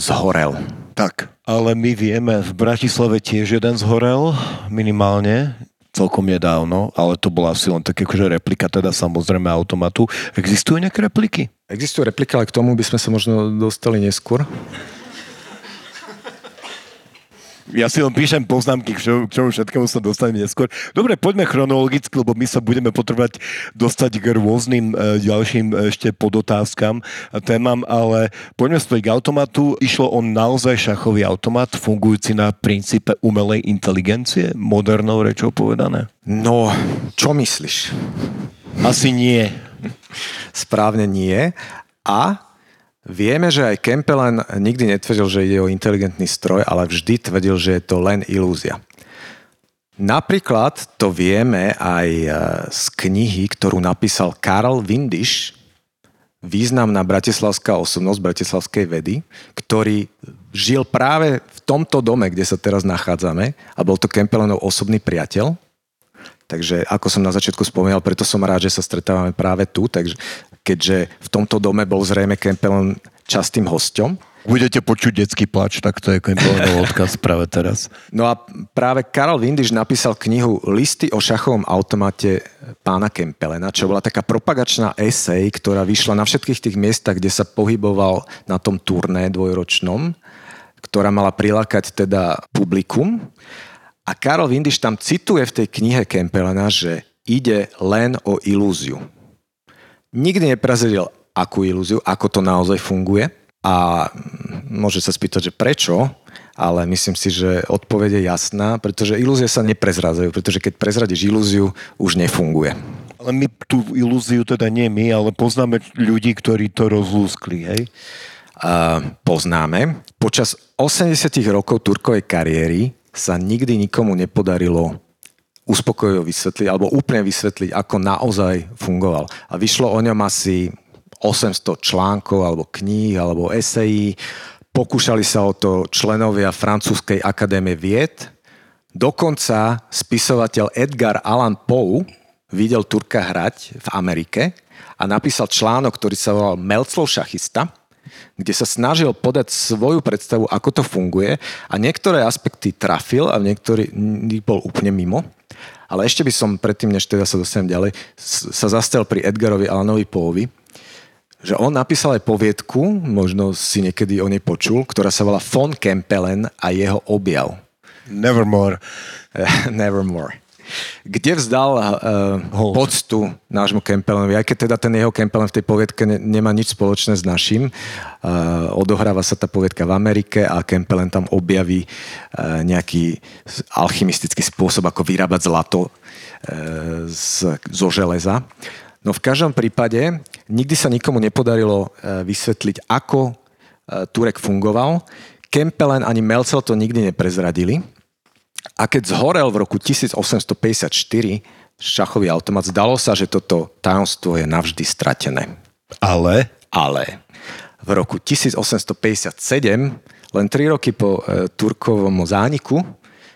zhorel. Tak, ale my vieme, v Bratislave tiež jeden zhorel, minimálne, celkom nedávno, ale to bola asi len také akože replika, teda samozrejme automatu. Existujú nejaké repliky? Existujú repliky, ale k tomu by sme sa možno dostali neskôr. Ja si len píšem poznámky, k čomu, všetkému sa dostaneme neskôr. Dobre, poďme chronologicky, lebo my sa budeme potrebovať dostať k rôznym e, ďalším ešte podotázkam a témam, ale poďme späť k automatu. Išlo o naozaj šachový automat, fungujúci na princípe umelej inteligencie, modernou rečou povedané? No, čo myslíš? Asi nie. Správne nie. A Vieme, že aj Kempelen nikdy netvrdil, že ide o inteligentný stroj, ale vždy tvrdil, že je to len ilúzia. Napríklad to vieme aj e, z knihy, ktorú napísal Karl Windisch významná bratislavská osobnosť bratislavskej vedy, ktorý žil práve v tomto dome, kde sa teraz nachádzame a bol to Kempelenov osobný priateľ. Takže ako som na začiatku spomínal, preto som rád, že sa stretávame práve tu, takže keďže v tomto dome bol zrejme Kempelen častým hostom. Budete počuť detský plač, tak to je Kempelenov (laughs) odkaz práve teraz. No a práve Karol Vindiš napísal knihu Listy o šachovom automate pána Kempelena, čo bola taká propagačná esej, ktorá vyšla na všetkých tých miestach, kde sa pohyboval na tom turné dvojročnom, ktorá mala prilákať teda publikum. A Karol Vindiš tam cituje v tej knihe Kempelena, že ide len o ilúziu. Nikdy neprezradil akú ilúziu, ako to naozaj funguje a môže sa spýtať, že prečo, ale myslím si, že odpoveď je jasná, pretože ilúzie sa neprezradzajú, pretože keď prezradíš ilúziu, už nefunguje. Ale my tú ilúziu, teda nie my, ale poznáme ľudí, ktorí to rozlúskli, hej? Uh, poznáme. Počas 80 rokov Turkovej kariéry sa nikdy nikomu nepodarilo uspokojivo vysvetliť alebo úplne vysvetliť, ako naozaj fungoval. A vyšlo o ňom asi 800 článkov alebo kníh alebo esejí. Pokúšali sa o to členovia francúzskej akadémie vied. Dokonca spisovateľ Edgar Allan Poe videl Turka hrať v Amerike a napísal článok, ktorý sa volal Melclov šachista, kde sa snažil podať svoju predstavu, ako to funguje a niektoré aspekty trafil a niektorý bol úplne mimo. Ale ešte by som predtým, než teda sa dostanem ďalej, sa zastel pri Edgarovi Alanovi Poeovi, že on napísal aj poviedku, možno si niekedy o nej počul, ktorá sa volá Von Kempelen a jeho objav. Nevermore. (laughs) Nevermore. Kde vzdal uh, poctu nášmu Kempelenovi, aj keď teda ten jeho Kempelen v tej poviedke ne, nemá nič spoločné s našim. Uh, odohráva sa tá poviedka v Amerike a Kempelen tam objaví uh, nejaký alchymistický spôsob, ako vyrábať zlato uh, z, zo železa. No v každom prípade nikdy sa nikomu nepodarilo vysvetliť, ako Turek fungoval. Kempelen ani Melcel to nikdy neprezradili. A keď zhorel v roku 1854 šachový automat, zdalo sa, že toto tajomstvo je navždy stratené. Ale? Ale v roku 1857, len 3 roky po e, Turkovom zániku,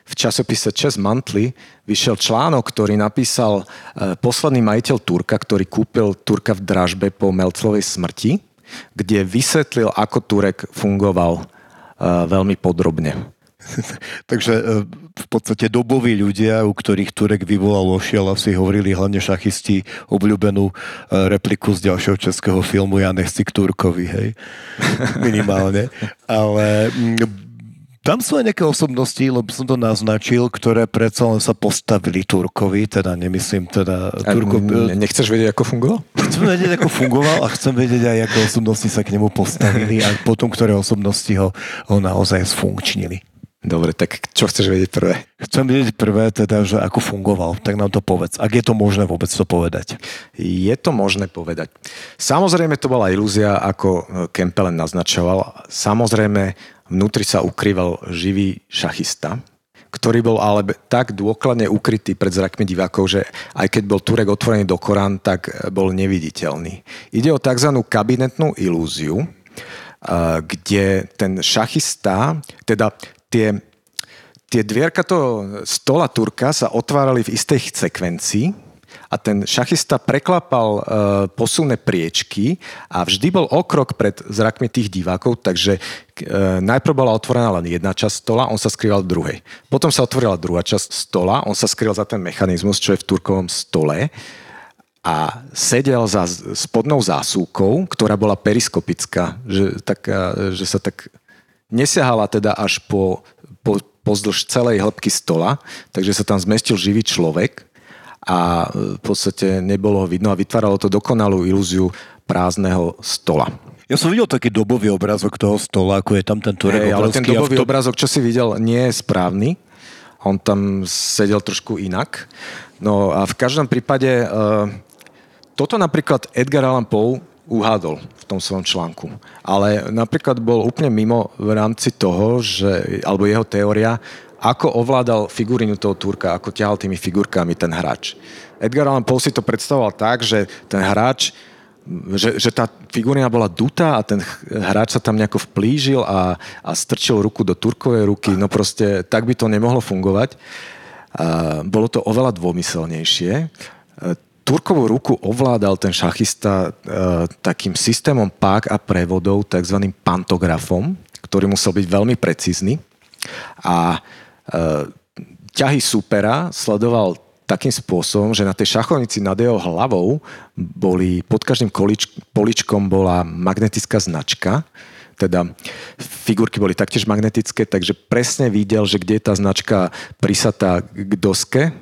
v časopise Chess Monthly vyšiel článok, ktorý napísal e, posledný majiteľ Turka, ktorý kúpil Turka v dražbe po Melclovej smrti, kde vysvetlil, ako Turek fungoval e, veľmi podrobne. (laughs) Takže e, v podstate doboví ľudia, u ktorých Turek vyvolal ošiel, si hovorili hlavne šachisti obľúbenú repliku z ďalšieho českého filmu Ja nechci k Turkovi, hej? (laughs) Minimálne. Ale tam sú aj nejaké osobnosti, lebo som to naznačil, ktoré predsa len sa postavili Turkovi, teda nemyslím teda Turko... Nechceš vedieť, ako fungoval? Chcem vedieť, ako fungoval a chcem vedieť aj, aké osobnosti sa k nemu postavili a potom, ktoré osobnosti ho, ho naozaj sfunkčnili. Dobre, tak čo chceš vedieť prvé? Chcem vedieť prvé, teda, že ako fungoval, tak nám to povedz. Ak je to možné vôbec to povedať? Je to možné povedať. Samozrejme to bola ilúzia, ako Kempelen naznačoval. Samozrejme vnútri sa ukrýval živý šachista, ktorý bol ale tak dôkladne ukrytý pred zrakmi divákov, že aj keď bol Turek otvorený do Korán, tak bol neviditeľný. Ide o tzv. kabinetnú ilúziu, kde ten šachista, teda tie, tie dvierka toho stola Turka sa otvárali v istej sekvencii, a ten šachista preklapal uh, posilné priečky a vždy bol okrok pred zrakmi tých divákov, takže uh, najprv bola otvorená len jedna časť stola, on sa skrýval v druhej. Potom sa otvorila druhá časť stola, on sa skrýval za ten mechanizmus, čo je v turkovom stole a sedel za spodnou zásúkou, ktorá bola periskopická, že, tak, že sa tak nesiahala teda až po, po, pozdĺž celej hĺbky stola, takže sa tam zmestil živý človek a v podstate nebolo ho vidno a vytváralo to dokonalú ilúziu prázdneho stola. Ja som videl taký dobový obrázok toho stola, ako je tam ten Turek hey, ale ten dobový to... obrázok, čo si videl, nie je správny. On tam sedel trošku inak. No a v každom prípade uh, toto napríklad Edgar Allan Poe uhádol v tom svojom článku. Ale napríklad bol úplne mimo v rámci toho, že, alebo jeho teória, ako ovládal figurínu toho Turka, ako ťahal tými figurkami ten hráč. Edgar Allan Poe si to predstavoval tak, že ten hráč že, že tá figurina bola dutá a ten hráč sa tam nejako vplížil a, a strčil ruku do Turkovej ruky, no proste tak by to nemohlo fungovať. A bolo to oveľa dômyselnejšie. Turkovú ruku ovládal ten šachista e, takým systémom pák a prevodov, tzv. pantografom, ktorý musel byť veľmi precízny. A e, ťahy supera sledoval takým spôsobom, že na tej šachovnici nad jeho hlavou boli, pod každým količ, poličkom bola magnetická značka, teda figurky boli taktiež magnetické, takže presne videl, že kde je tá značka prisatá k doske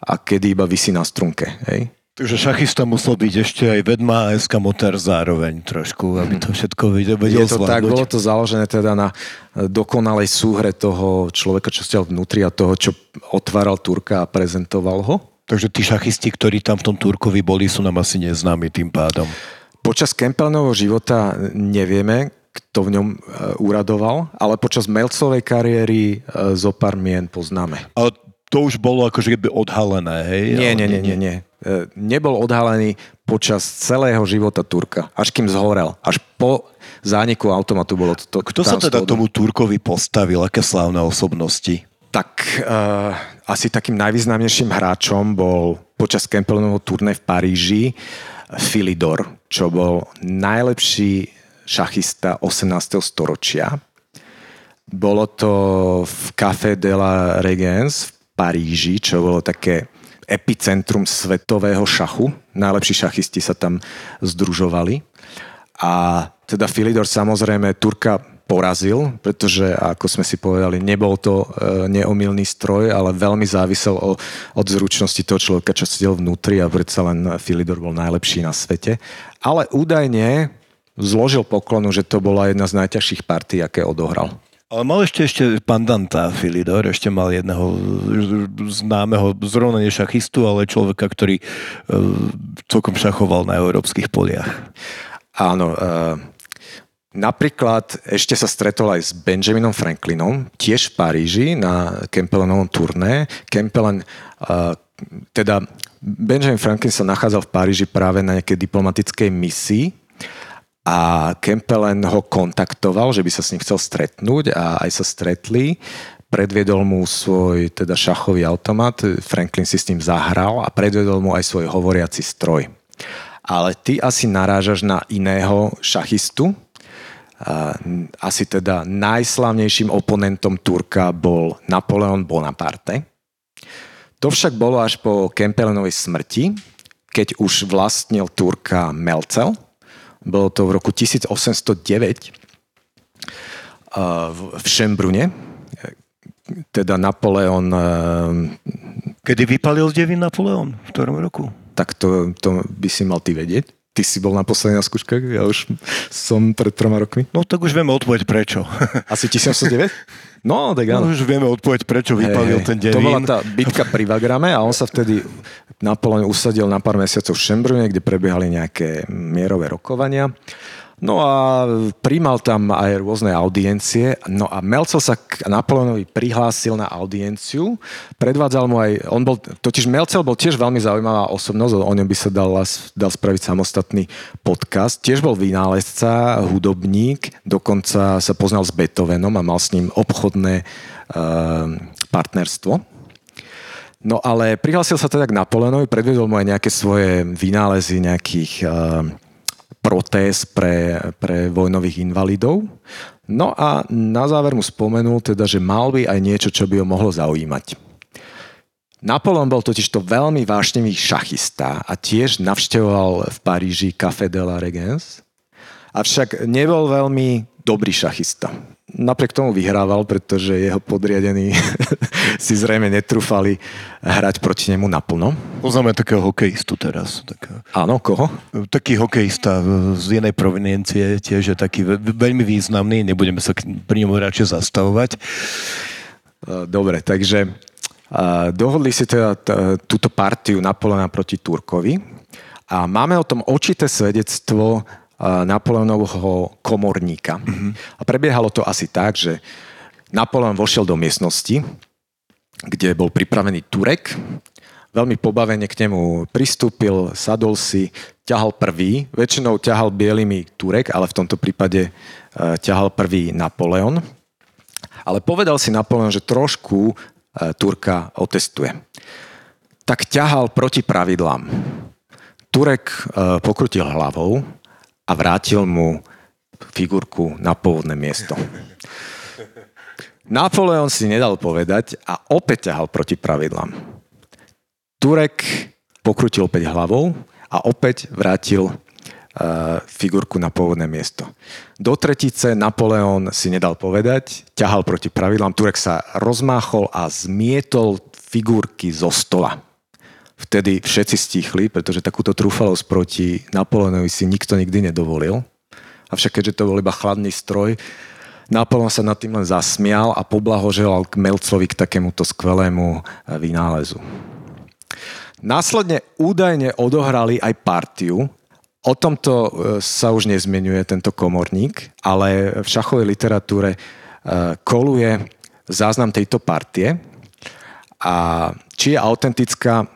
a kedy iba vysí na strunke. Hej? Takže šachista musel byť ešte aj vedma a eskamotér zároveň trošku, aby to všetko vedel Je to tak, bolo to založené teda na dokonalej súhre toho človeka, čo stiel vnútri a toho, čo otváral Turka a prezentoval ho. Takže tí šachisti, ktorí tam v tom Turkovi boli, sú nám asi neznámi tým pádom. Počas Kempelnovho života nevieme, kto v ňom e, úradoval, ale počas Melcovej kariéry e, zo pár mien poznáme. Ale to už bolo akože keby odhalené, hej? Nie, nie, nie, nie, nie. E, nebol odhalený počas celého života Turka, až kým zhorel. Až po zániku automatu bolo to. Kto sa teda tomu Turkovi postavil? Aké slávne osobnosti? Tak uh, asi takým najvýznamnejším hráčom bol počas Kempelnovho turné v Paríži Philidor, čo bol najlepší šachista 18. storočia. Bolo to v Café de la Régence v Paríži, čo bolo také epicentrum svetového šachu. Najlepší šachisti sa tam združovali. A teda Filidor samozrejme Turka porazil, pretože ako sme si povedali, nebol to e, neomilný stroj, ale veľmi závisel o, od zručnosti toho človeka, čo sedel vnútri a predsa len Filidor bol najlepší na svete. Ale údajne zložil poklonu, že to bola jedna z najťažších partí, aké odohral. Ale mal ešte ešte pandanta Filidor, ešte mal jedného známeho, zrovna šachistu, ale človeka, ktorý uh, celkom šachoval na európskych poliach. Áno, uh, napríklad ešte sa stretol aj s Benjaminom Franklinom, tiež v Paríži na Kempelenovom turné. Kempelen, uh, teda Benjamin Franklin sa nachádzal v Paríži práve na nejakej diplomatickej misii a Kempelen ho kontaktoval, že by sa s ním chcel stretnúť a aj sa stretli. Predviedol mu svoj teda šachový automat, Franklin si s ním zahral a predviedol mu aj svoj hovoriaci stroj. Ale ty asi narážaš na iného šachistu, asi teda najslavnejším oponentom Turka bol Napoleon Bonaparte. To však bolo až po Kempelenovej smrti, keď už vlastnil Turka Melcel – bolo to v roku 1809 v Šembrune. Teda Napoleon... Kedy vypalil devín Napoleon? V ktorom roku? Tak to, to by si mal ty vedieť. Ty si bol naposledy na skúškach, ja už som pred troma rokmi. No tak už vieme odpoveď prečo. (laughs) Asi 1809? No, tak áno. No, už vieme odpoveď, prečo vypalil hey, ten devín. To bola tá bitka pri Vagrame a on sa vtedy Napoleon usadil na pár mesiacov v Šembrune, kde prebiehali nejaké mierové rokovania. No a príjmal tam aj rôzne audiencie. No a Melcel sa k Napoleonovi prihlásil na audienciu. Predvádzal mu aj, on bol, totiž Melcel bol tiež veľmi zaujímavá osobnosť, o ňom by sa dal, dal spraviť samostatný podcast. Tiež bol vynálezca, hudobník, dokonca sa poznal s Beethovenom a mal s ním obchodné uh, partnerstvo. No ale prihlásil sa teda k Napoleonovi, predvedol mu aj nejaké svoje vynálezy nejakých uh, protéz pre, pre vojnových invalidov. No a na záver mu spomenul teda, že mal by aj niečo, čo by ho mohlo zaujímať. Napoleon bol totiž to veľmi vášnevý šachista a tiež navštevoval v Paríži Café de la Régence, avšak nebol veľmi dobrý šachista napriek tomu vyhrával, pretože jeho podriadení (laughs) si zrejme netrúfali hrať proti nemu naplno. Poznáme takého hokejistu teraz. Tak... Áno, koho? Taký hokejista z jednej proveniencie, tiež je taký veľmi významný, nebudeme sa pri ňom radšej zastavovať. Dobre, takže dohodli si teda túto partiu Napoleona proti Turkovi a máme o tom očité svedectvo Napoleonovho komorníka. Mm-hmm. A prebiehalo to asi tak, že Napoleon vošiel do miestnosti, kde bol pripravený Turek, veľmi pobavene k nemu pristúpil, sadol si, ťahal prvý, väčšinou ťahal bielými Turek, ale v tomto prípade uh, ťahal prvý Napoleon. Ale povedal si Napoleon, že trošku uh, Turka otestuje. Tak ťahal proti pravidlám. Turek uh, pokrutil hlavou a vrátil mu figurku na pôvodné miesto. Napoleon si nedal povedať a opäť ťahal proti pravidlám. Turek pokrutil opäť hlavou a opäť vrátil uh, figurku na pôvodné miesto. Do tretice Napoleon si nedal povedať, ťahal proti pravidlám, Turek sa rozmáchol a zmietol figurky zo stola. Vtedy všetci stichli, pretože takúto trúfalosť proti Napoleonovi si nikto nikdy nedovolil. Avšak keďže to bol iba chladný stroj, Napoleon sa nad tým len zasmial a poblahoželal k Melcovi k takémuto skvelému e, vynálezu. Následne údajne odohrali aj partiu. O tomto e, sa už nezmenuje tento komorník, ale v šachovej literatúre e, koluje záznam tejto partie. A či je autentická,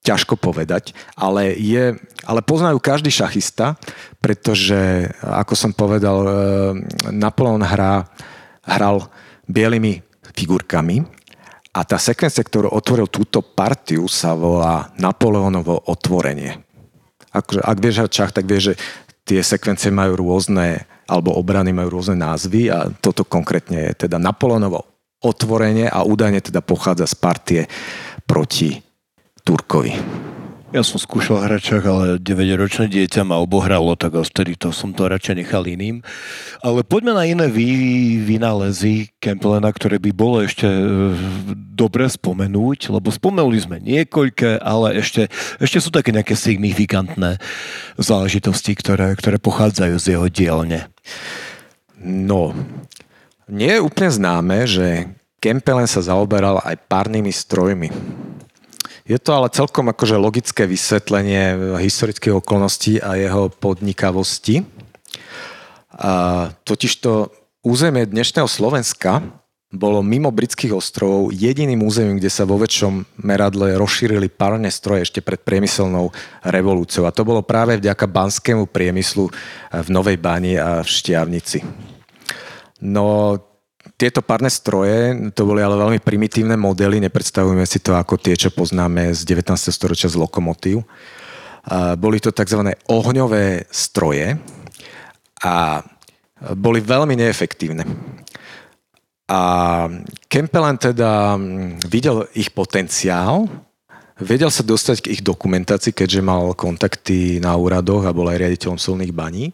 ťažko povedať, ale, je, ale poznajú každý šachista, pretože, ako som povedal, e, Napoleon hrá, hral bielými figurkami a tá sekvencia, ktorú otvoril túto partiu, sa volá Napoleonovo otvorenie. Ak, ak vieš hrať šach, tak vieš, že tie sekvencie majú rôzne, alebo obrany majú rôzne názvy a toto konkrétne je teda Napoleonovo otvorenie a údajne teda pochádza z partie proti Turkovi. Ja som skúšal hračach, ale 9-ročné dieťa ma obohralo, tak ostedy to som to radšej nechal iným. Ale poďme na iné vy, vynálezy Kempelena, ktoré by bolo ešte e, dobre spomenúť, lebo spomenuli sme niekoľké, ale ešte, ešte sú také nejaké signifikantné záležitosti, ktoré, ktoré pochádzajú z jeho dielne. No, nie je úplne známe, že Kempelen sa zaoberal aj párnymi strojmi. Je to ale celkom akože logické vysvetlenie historických okolností a jeho podnikavosti. A totižto územie dnešného Slovenska bolo mimo britských ostrovov jediným územím, kde sa vo väčšom meradle rozšírili párne stroje ešte pred priemyselnou revolúciou. A to bolo práve vďaka banskému priemyslu v Novej Báni a v Štiavnici. No tieto párne stroje, to boli ale veľmi primitívne modely, nepredstavujeme si to ako tie, čo poznáme z 19. storočia z lokomotív. Boli to tzv. ohňové stroje a boli veľmi neefektívne. A Kempelen teda videl ich potenciál, vedel sa dostať k ich dokumentácii, keďže mal kontakty na úradoch a bol aj riaditeľom solných baní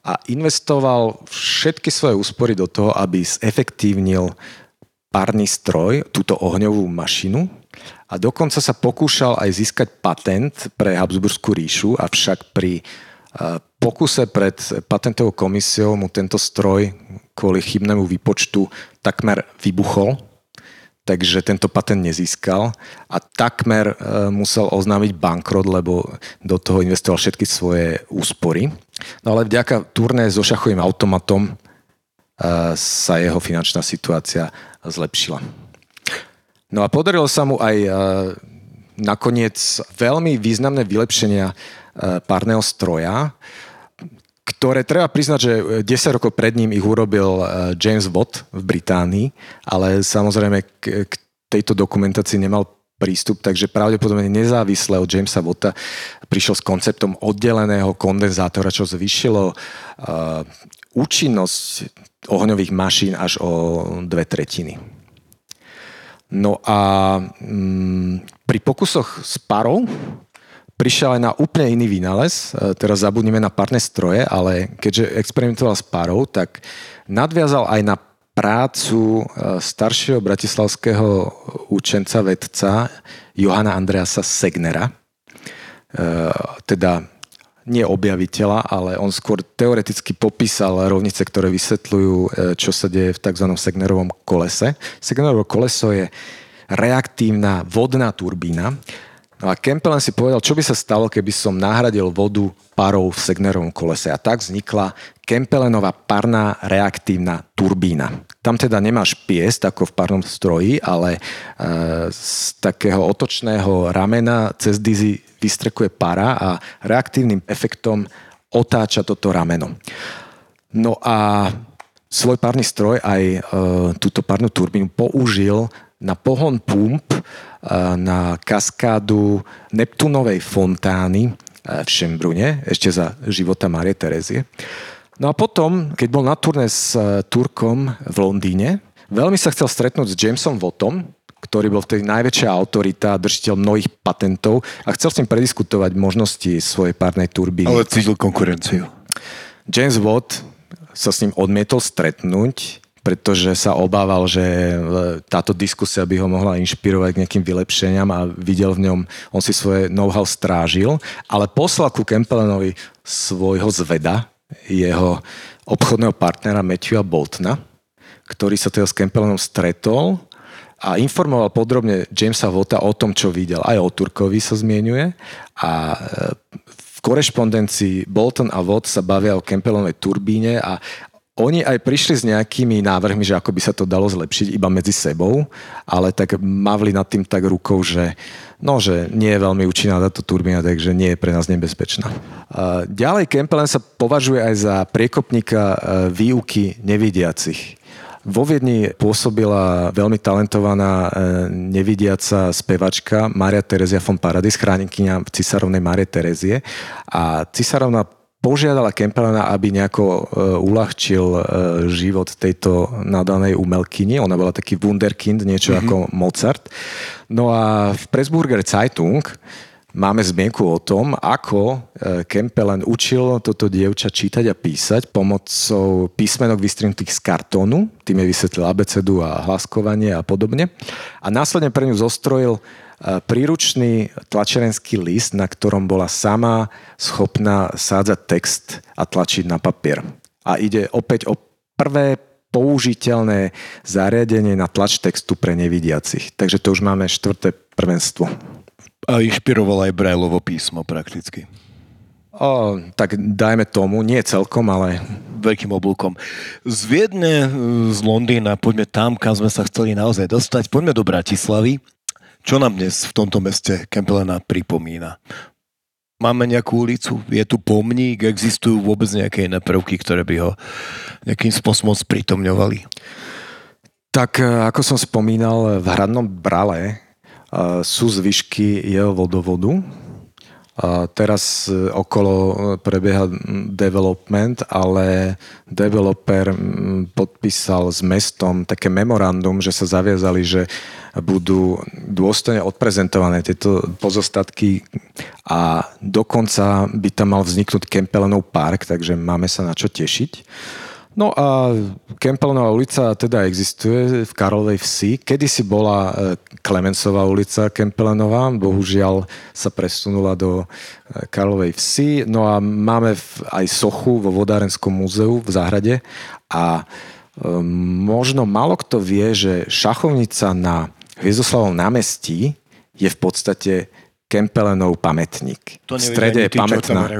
a investoval všetky svoje úspory do toho, aby zefektívnil párny stroj, túto ohňovú mašinu a dokonca sa pokúšal aj získať patent pre Habsburskú ríšu, avšak pri e, pokuse pred patentovou komisiou mu tento stroj kvôli chybnému výpočtu takmer vybuchol takže tento patent nezískal a takmer e, musel oznámiť bankrot, lebo do toho investoval všetky svoje úspory. No ale vďaka turné so šachovým automatom e, sa jeho finančná situácia zlepšila. No a podarilo sa mu aj e, nakoniec veľmi významné vylepšenia párneho stroja, ktoré treba priznať, že 10 rokov pred ním ich urobil eh, James Watt v Británii, ale samozrejme k tejto dokumentácii nemal prístup, takže pravdepodobne nezávisle od Jamesa Watta prišiel s konceptom oddeleného kondenzátora, čo zvýšilo uh, účinnosť ohňových mašín až o dve tretiny. No a mm, pri pokusoch s parou prišiel aj na úplne iný vynález. E, teraz zabudneme na párne stroje, ale keďže experimentoval s párou, tak nadviazal aj na prácu e, staršieho bratislavského učenca, vedca Johana Andreasa Segnera. E, teda nie objaviteľa, ale on skôr teoreticky popísal rovnice, ktoré vysvetľujú, čo sa deje v tzv. Segnerovom kolese. Segnerovo koleso je reaktívna vodná turbína, No a Kempelen si povedal, čo by sa stalo, keby som nahradil vodu parou v Segnerovom kolese. A tak vznikla Kempelenová parná reaktívna turbína. Tam teda nemáš piest ako v parnom stroji, ale e, z takého otočného ramena cez dizy vystrekuje para a reaktívnym efektom otáča toto rameno. No a svoj párny stroj aj e, túto párnu turbínu použil na pohon pump na kaskádu Neptunovej fontány v Šembrune, ešte za života Marie Terezie. No a potom, keď bol na turné s e, Turkom v Londýne, veľmi sa chcel stretnúť s Jamesom Wattom, ktorý bol vtedy najväčšia autorita, držiteľ mnohých patentov a chcel s ním prediskutovať možnosti svojej párnej turbíny. Ale cítil konkurenciu. James Watt sa s ním odmietol stretnúť pretože sa obával, že e, táto diskusia by ho mohla inšpirovať k nejakým vylepšeniam a videl v ňom, on si svoje know-how strážil, ale poslal ku Kempelenovi svojho zveda, jeho obchodného partnera Matthewa Boltona, ktorý sa teda s Kempelenom stretol a informoval podrobne Jamesa Vota o tom, čo videl. Aj o Turkovi sa zmienuje a e, v korešpondencii Bolton a Watt sa bavia o Kempelenovej turbíne a oni aj prišli s nejakými návrhmi, že ako by sa to dalo zlepšiť iba medzi sebou, ale tak mavli nad tým tak rukou, že no, že nie je veľmi účinná táto turbína, takže nie je pre nás nebezpečná. Ďalej Kempelen sa považuje aj za priekopníka e, výuky nevidiacich. Vo Viedni pôsobila veľmi talentovaná e, nevidiaca spevačka Maria Terezia von Paradis, chránenkyňa cisárovnej Marie Terezie. A cisárovna požiadala Kempelena, aby nejako uh, uľahčil uh, život tejto nadanej umelkyni. Ona bola taký wunderkind, niečo mm-hmm. ako Mozart. No a v Pressburger Zeitung máme zmienku o tom, ako uh, Kempelen učil toto dievča čítať a písať pomocou písmenok vystrihnutých z kartónu. Tým je vysvetlil abecedu a hlaskovanie a podobne. A následne pre ňu zostrojil príručný tlačerenský list, na ktorom bola sama schopná sádzať text a tlačiť na papier. A ide opäť o prvé použiteľné zariadenie na tlač textu pre nevidiacich. Takže to už máme štvrté prvenstvo. A inšpiroval aj Brailovo písmo prakticky. O, tak dajme tomu, nie celkom, ale... Veľkým oblúkom. Z Viedne, z Londýna, poďme tam, kam sme sa chceli naozaj dostať. Poďme do Bratislavy. Čo nám dnes v tomto meste Kempelena pripomína? Máme nejakú ulicu? Je tu pomník? Existujú vôbec nejaké iné prvky, ktoré by ho nejakým spôsobom spritomňovali? Tak e, ako som spomínal, v hradnom brale e, sú zvyšky jeho vodovodu, a teraz e, okolo e, prebieha development, ale developer podpísal s mestom také memorandum, že sa zaviazali, že budú dôstojne odprezentované tieto pozostatky a dokonca by tam mal vzniknúť Kempelenov park, takže máme sa na čo tešiť. No a Kempelenová ulica teda existuje v Karlovej vsi. Kedy si bola e, Klemencová ulica Kempelenová, bohužiaľ sa presunula do e, Karlovej vsi. No a máme aj sochu vo Vodárenskom múzeu v Záhrade a e, možno málo kto vie, že šachovnica na Hviezdoslavom námestí je v podstate Kempelenov pamätník. To v strede je pamätná.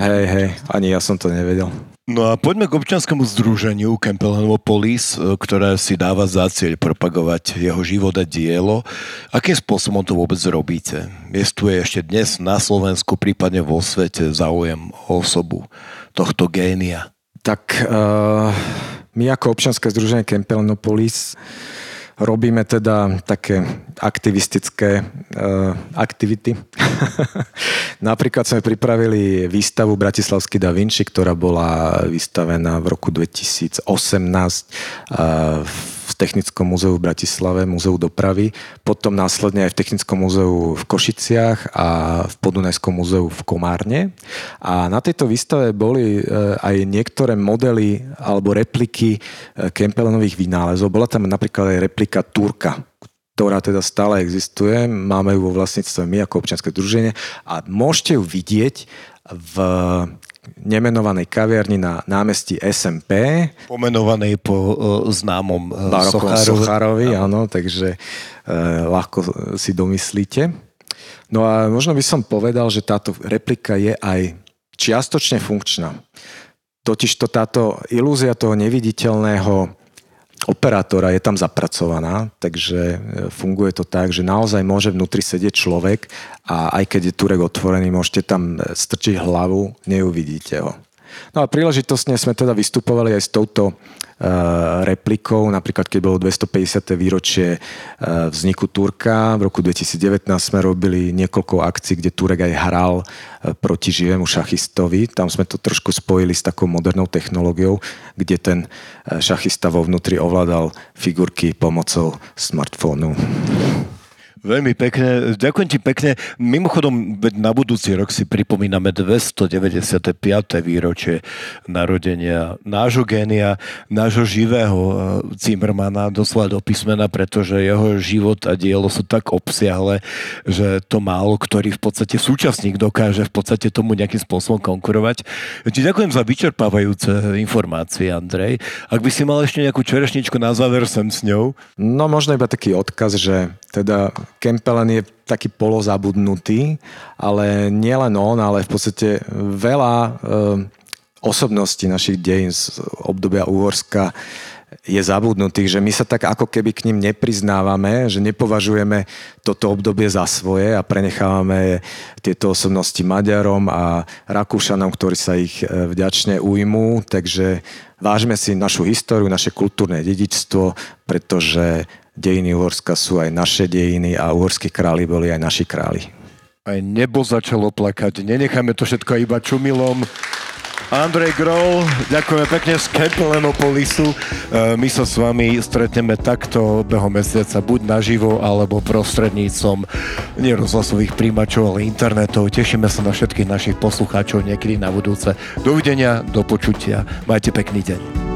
Hej, hej, ani ja som to nevedel. No a poďme k občianskému združeniu Kempelenopolis, e, ktoré si dáva za cieľ propagovať jeho život a dielo. Akým spôsobom to vôbec robíte? Jestuje ešte dnes na Slovensku, prípadne vo svete záujem o osobu tohto génia? Tak uh, my ako občianske združenie Kempelenopolis Robíme teda také aktivistické uh, aktivity. (laughs) Napríklad sme pripravili výstavu Bratislavský da Vinci, ktorá bola vystavená v roku 2018 uh, v Technickom múzeu v Bratislave, Múzeu dopravy, potom následne aj v Technickom múzeu v Košiciach a v Podunajskom múzeu v Komárne. A na tejto výstave boli e, aj niektoré modely alebo repliky Kempelenových vynálezov. Bola tam napríklad aj replika Turka, ktorá teda stále existuje. Máme ju vo vlastníctve my ako občianske druženie a môžete ju vidieť v nemenovanej kaviarni na námestí SMP. Pomenovanej po uh, známom uh, Socharovi. Socharovi, áno, takže uh, ľahko si domyslíte. No a možno by som povedal, že táto replika je aj čiastočne funkčná. Totiž to táto ilúzia toho neviditeľného operátora je tam zapracovaná, takže e, funguje to tak, že naozaj môže vnútri sedieť človek a aj keď je turek otvorený, môžete tam e, strčiť hlavu, neuvidíte ho. No a príležitostne sme teda vystupovali aj s touto Eh, replikou. Napríklad, keď bolo 250. výročie eh, vzniku Turka, v roku 2019 sme robili niekoľko akcií, kde Turek aj hral eh, proti živému šachistovi. Tam sme to trošku spojili s takou modernou technológiou, kde ten šachista vo vnútri ovládal figurky pomocou smartfónu. Veľmi pekne, ďakujem ti pekne. Mimochodom, na budúci rok si pripomíname 295. výročie narodenia nášho génia, nášho živého eh, Zimmermana, doslova do písmena, pretože jeho život a dielo sú tak obsiahle, že to málo ktorý v podstate súčasník dokáže v podstate tomu nejakým spôsobom konkurovať. Ti ďakujem za vyčerpávajúce informácie, Andrej. Ak by si mal ešte nejakú čerešničku na záver sem s ňou? No možno iba taký odkaz, že teda Kempelen je taký polozabudnutý, ale nielen on, ale v podstate veľa e, osobností našich dejín z obdobia Úhorska je zabudnutých, že my sa tak ako keby k ním nepriznávame, že nepovažujeme toto obdobie za svoje a prenechávame tieto osobnosti Maďarom a Rakúšanom, ktorí sa ich e, vďačne ujmú, takže vážme si našu históriu, naše kultúrne dedičstvo, pretože dejiny Uhorska sú aj naše dejiny a uhorskí králi boli aj naši králi. Aj nebo začalo plakať. Nenecháme to všetko iba čumilom. Andrej Grol, ďakujeme pekne z Kempelenopolisu. E, my sa s vami stretneme takto behom mesiaca, buď naživo, alebo prostrednícom nerozhlasových príjimačov, ale internetov. Tešíme sa na všetkých našich poslucháčov niekedy na budúce. Dovidenia, do počutia. Majte pekný deň.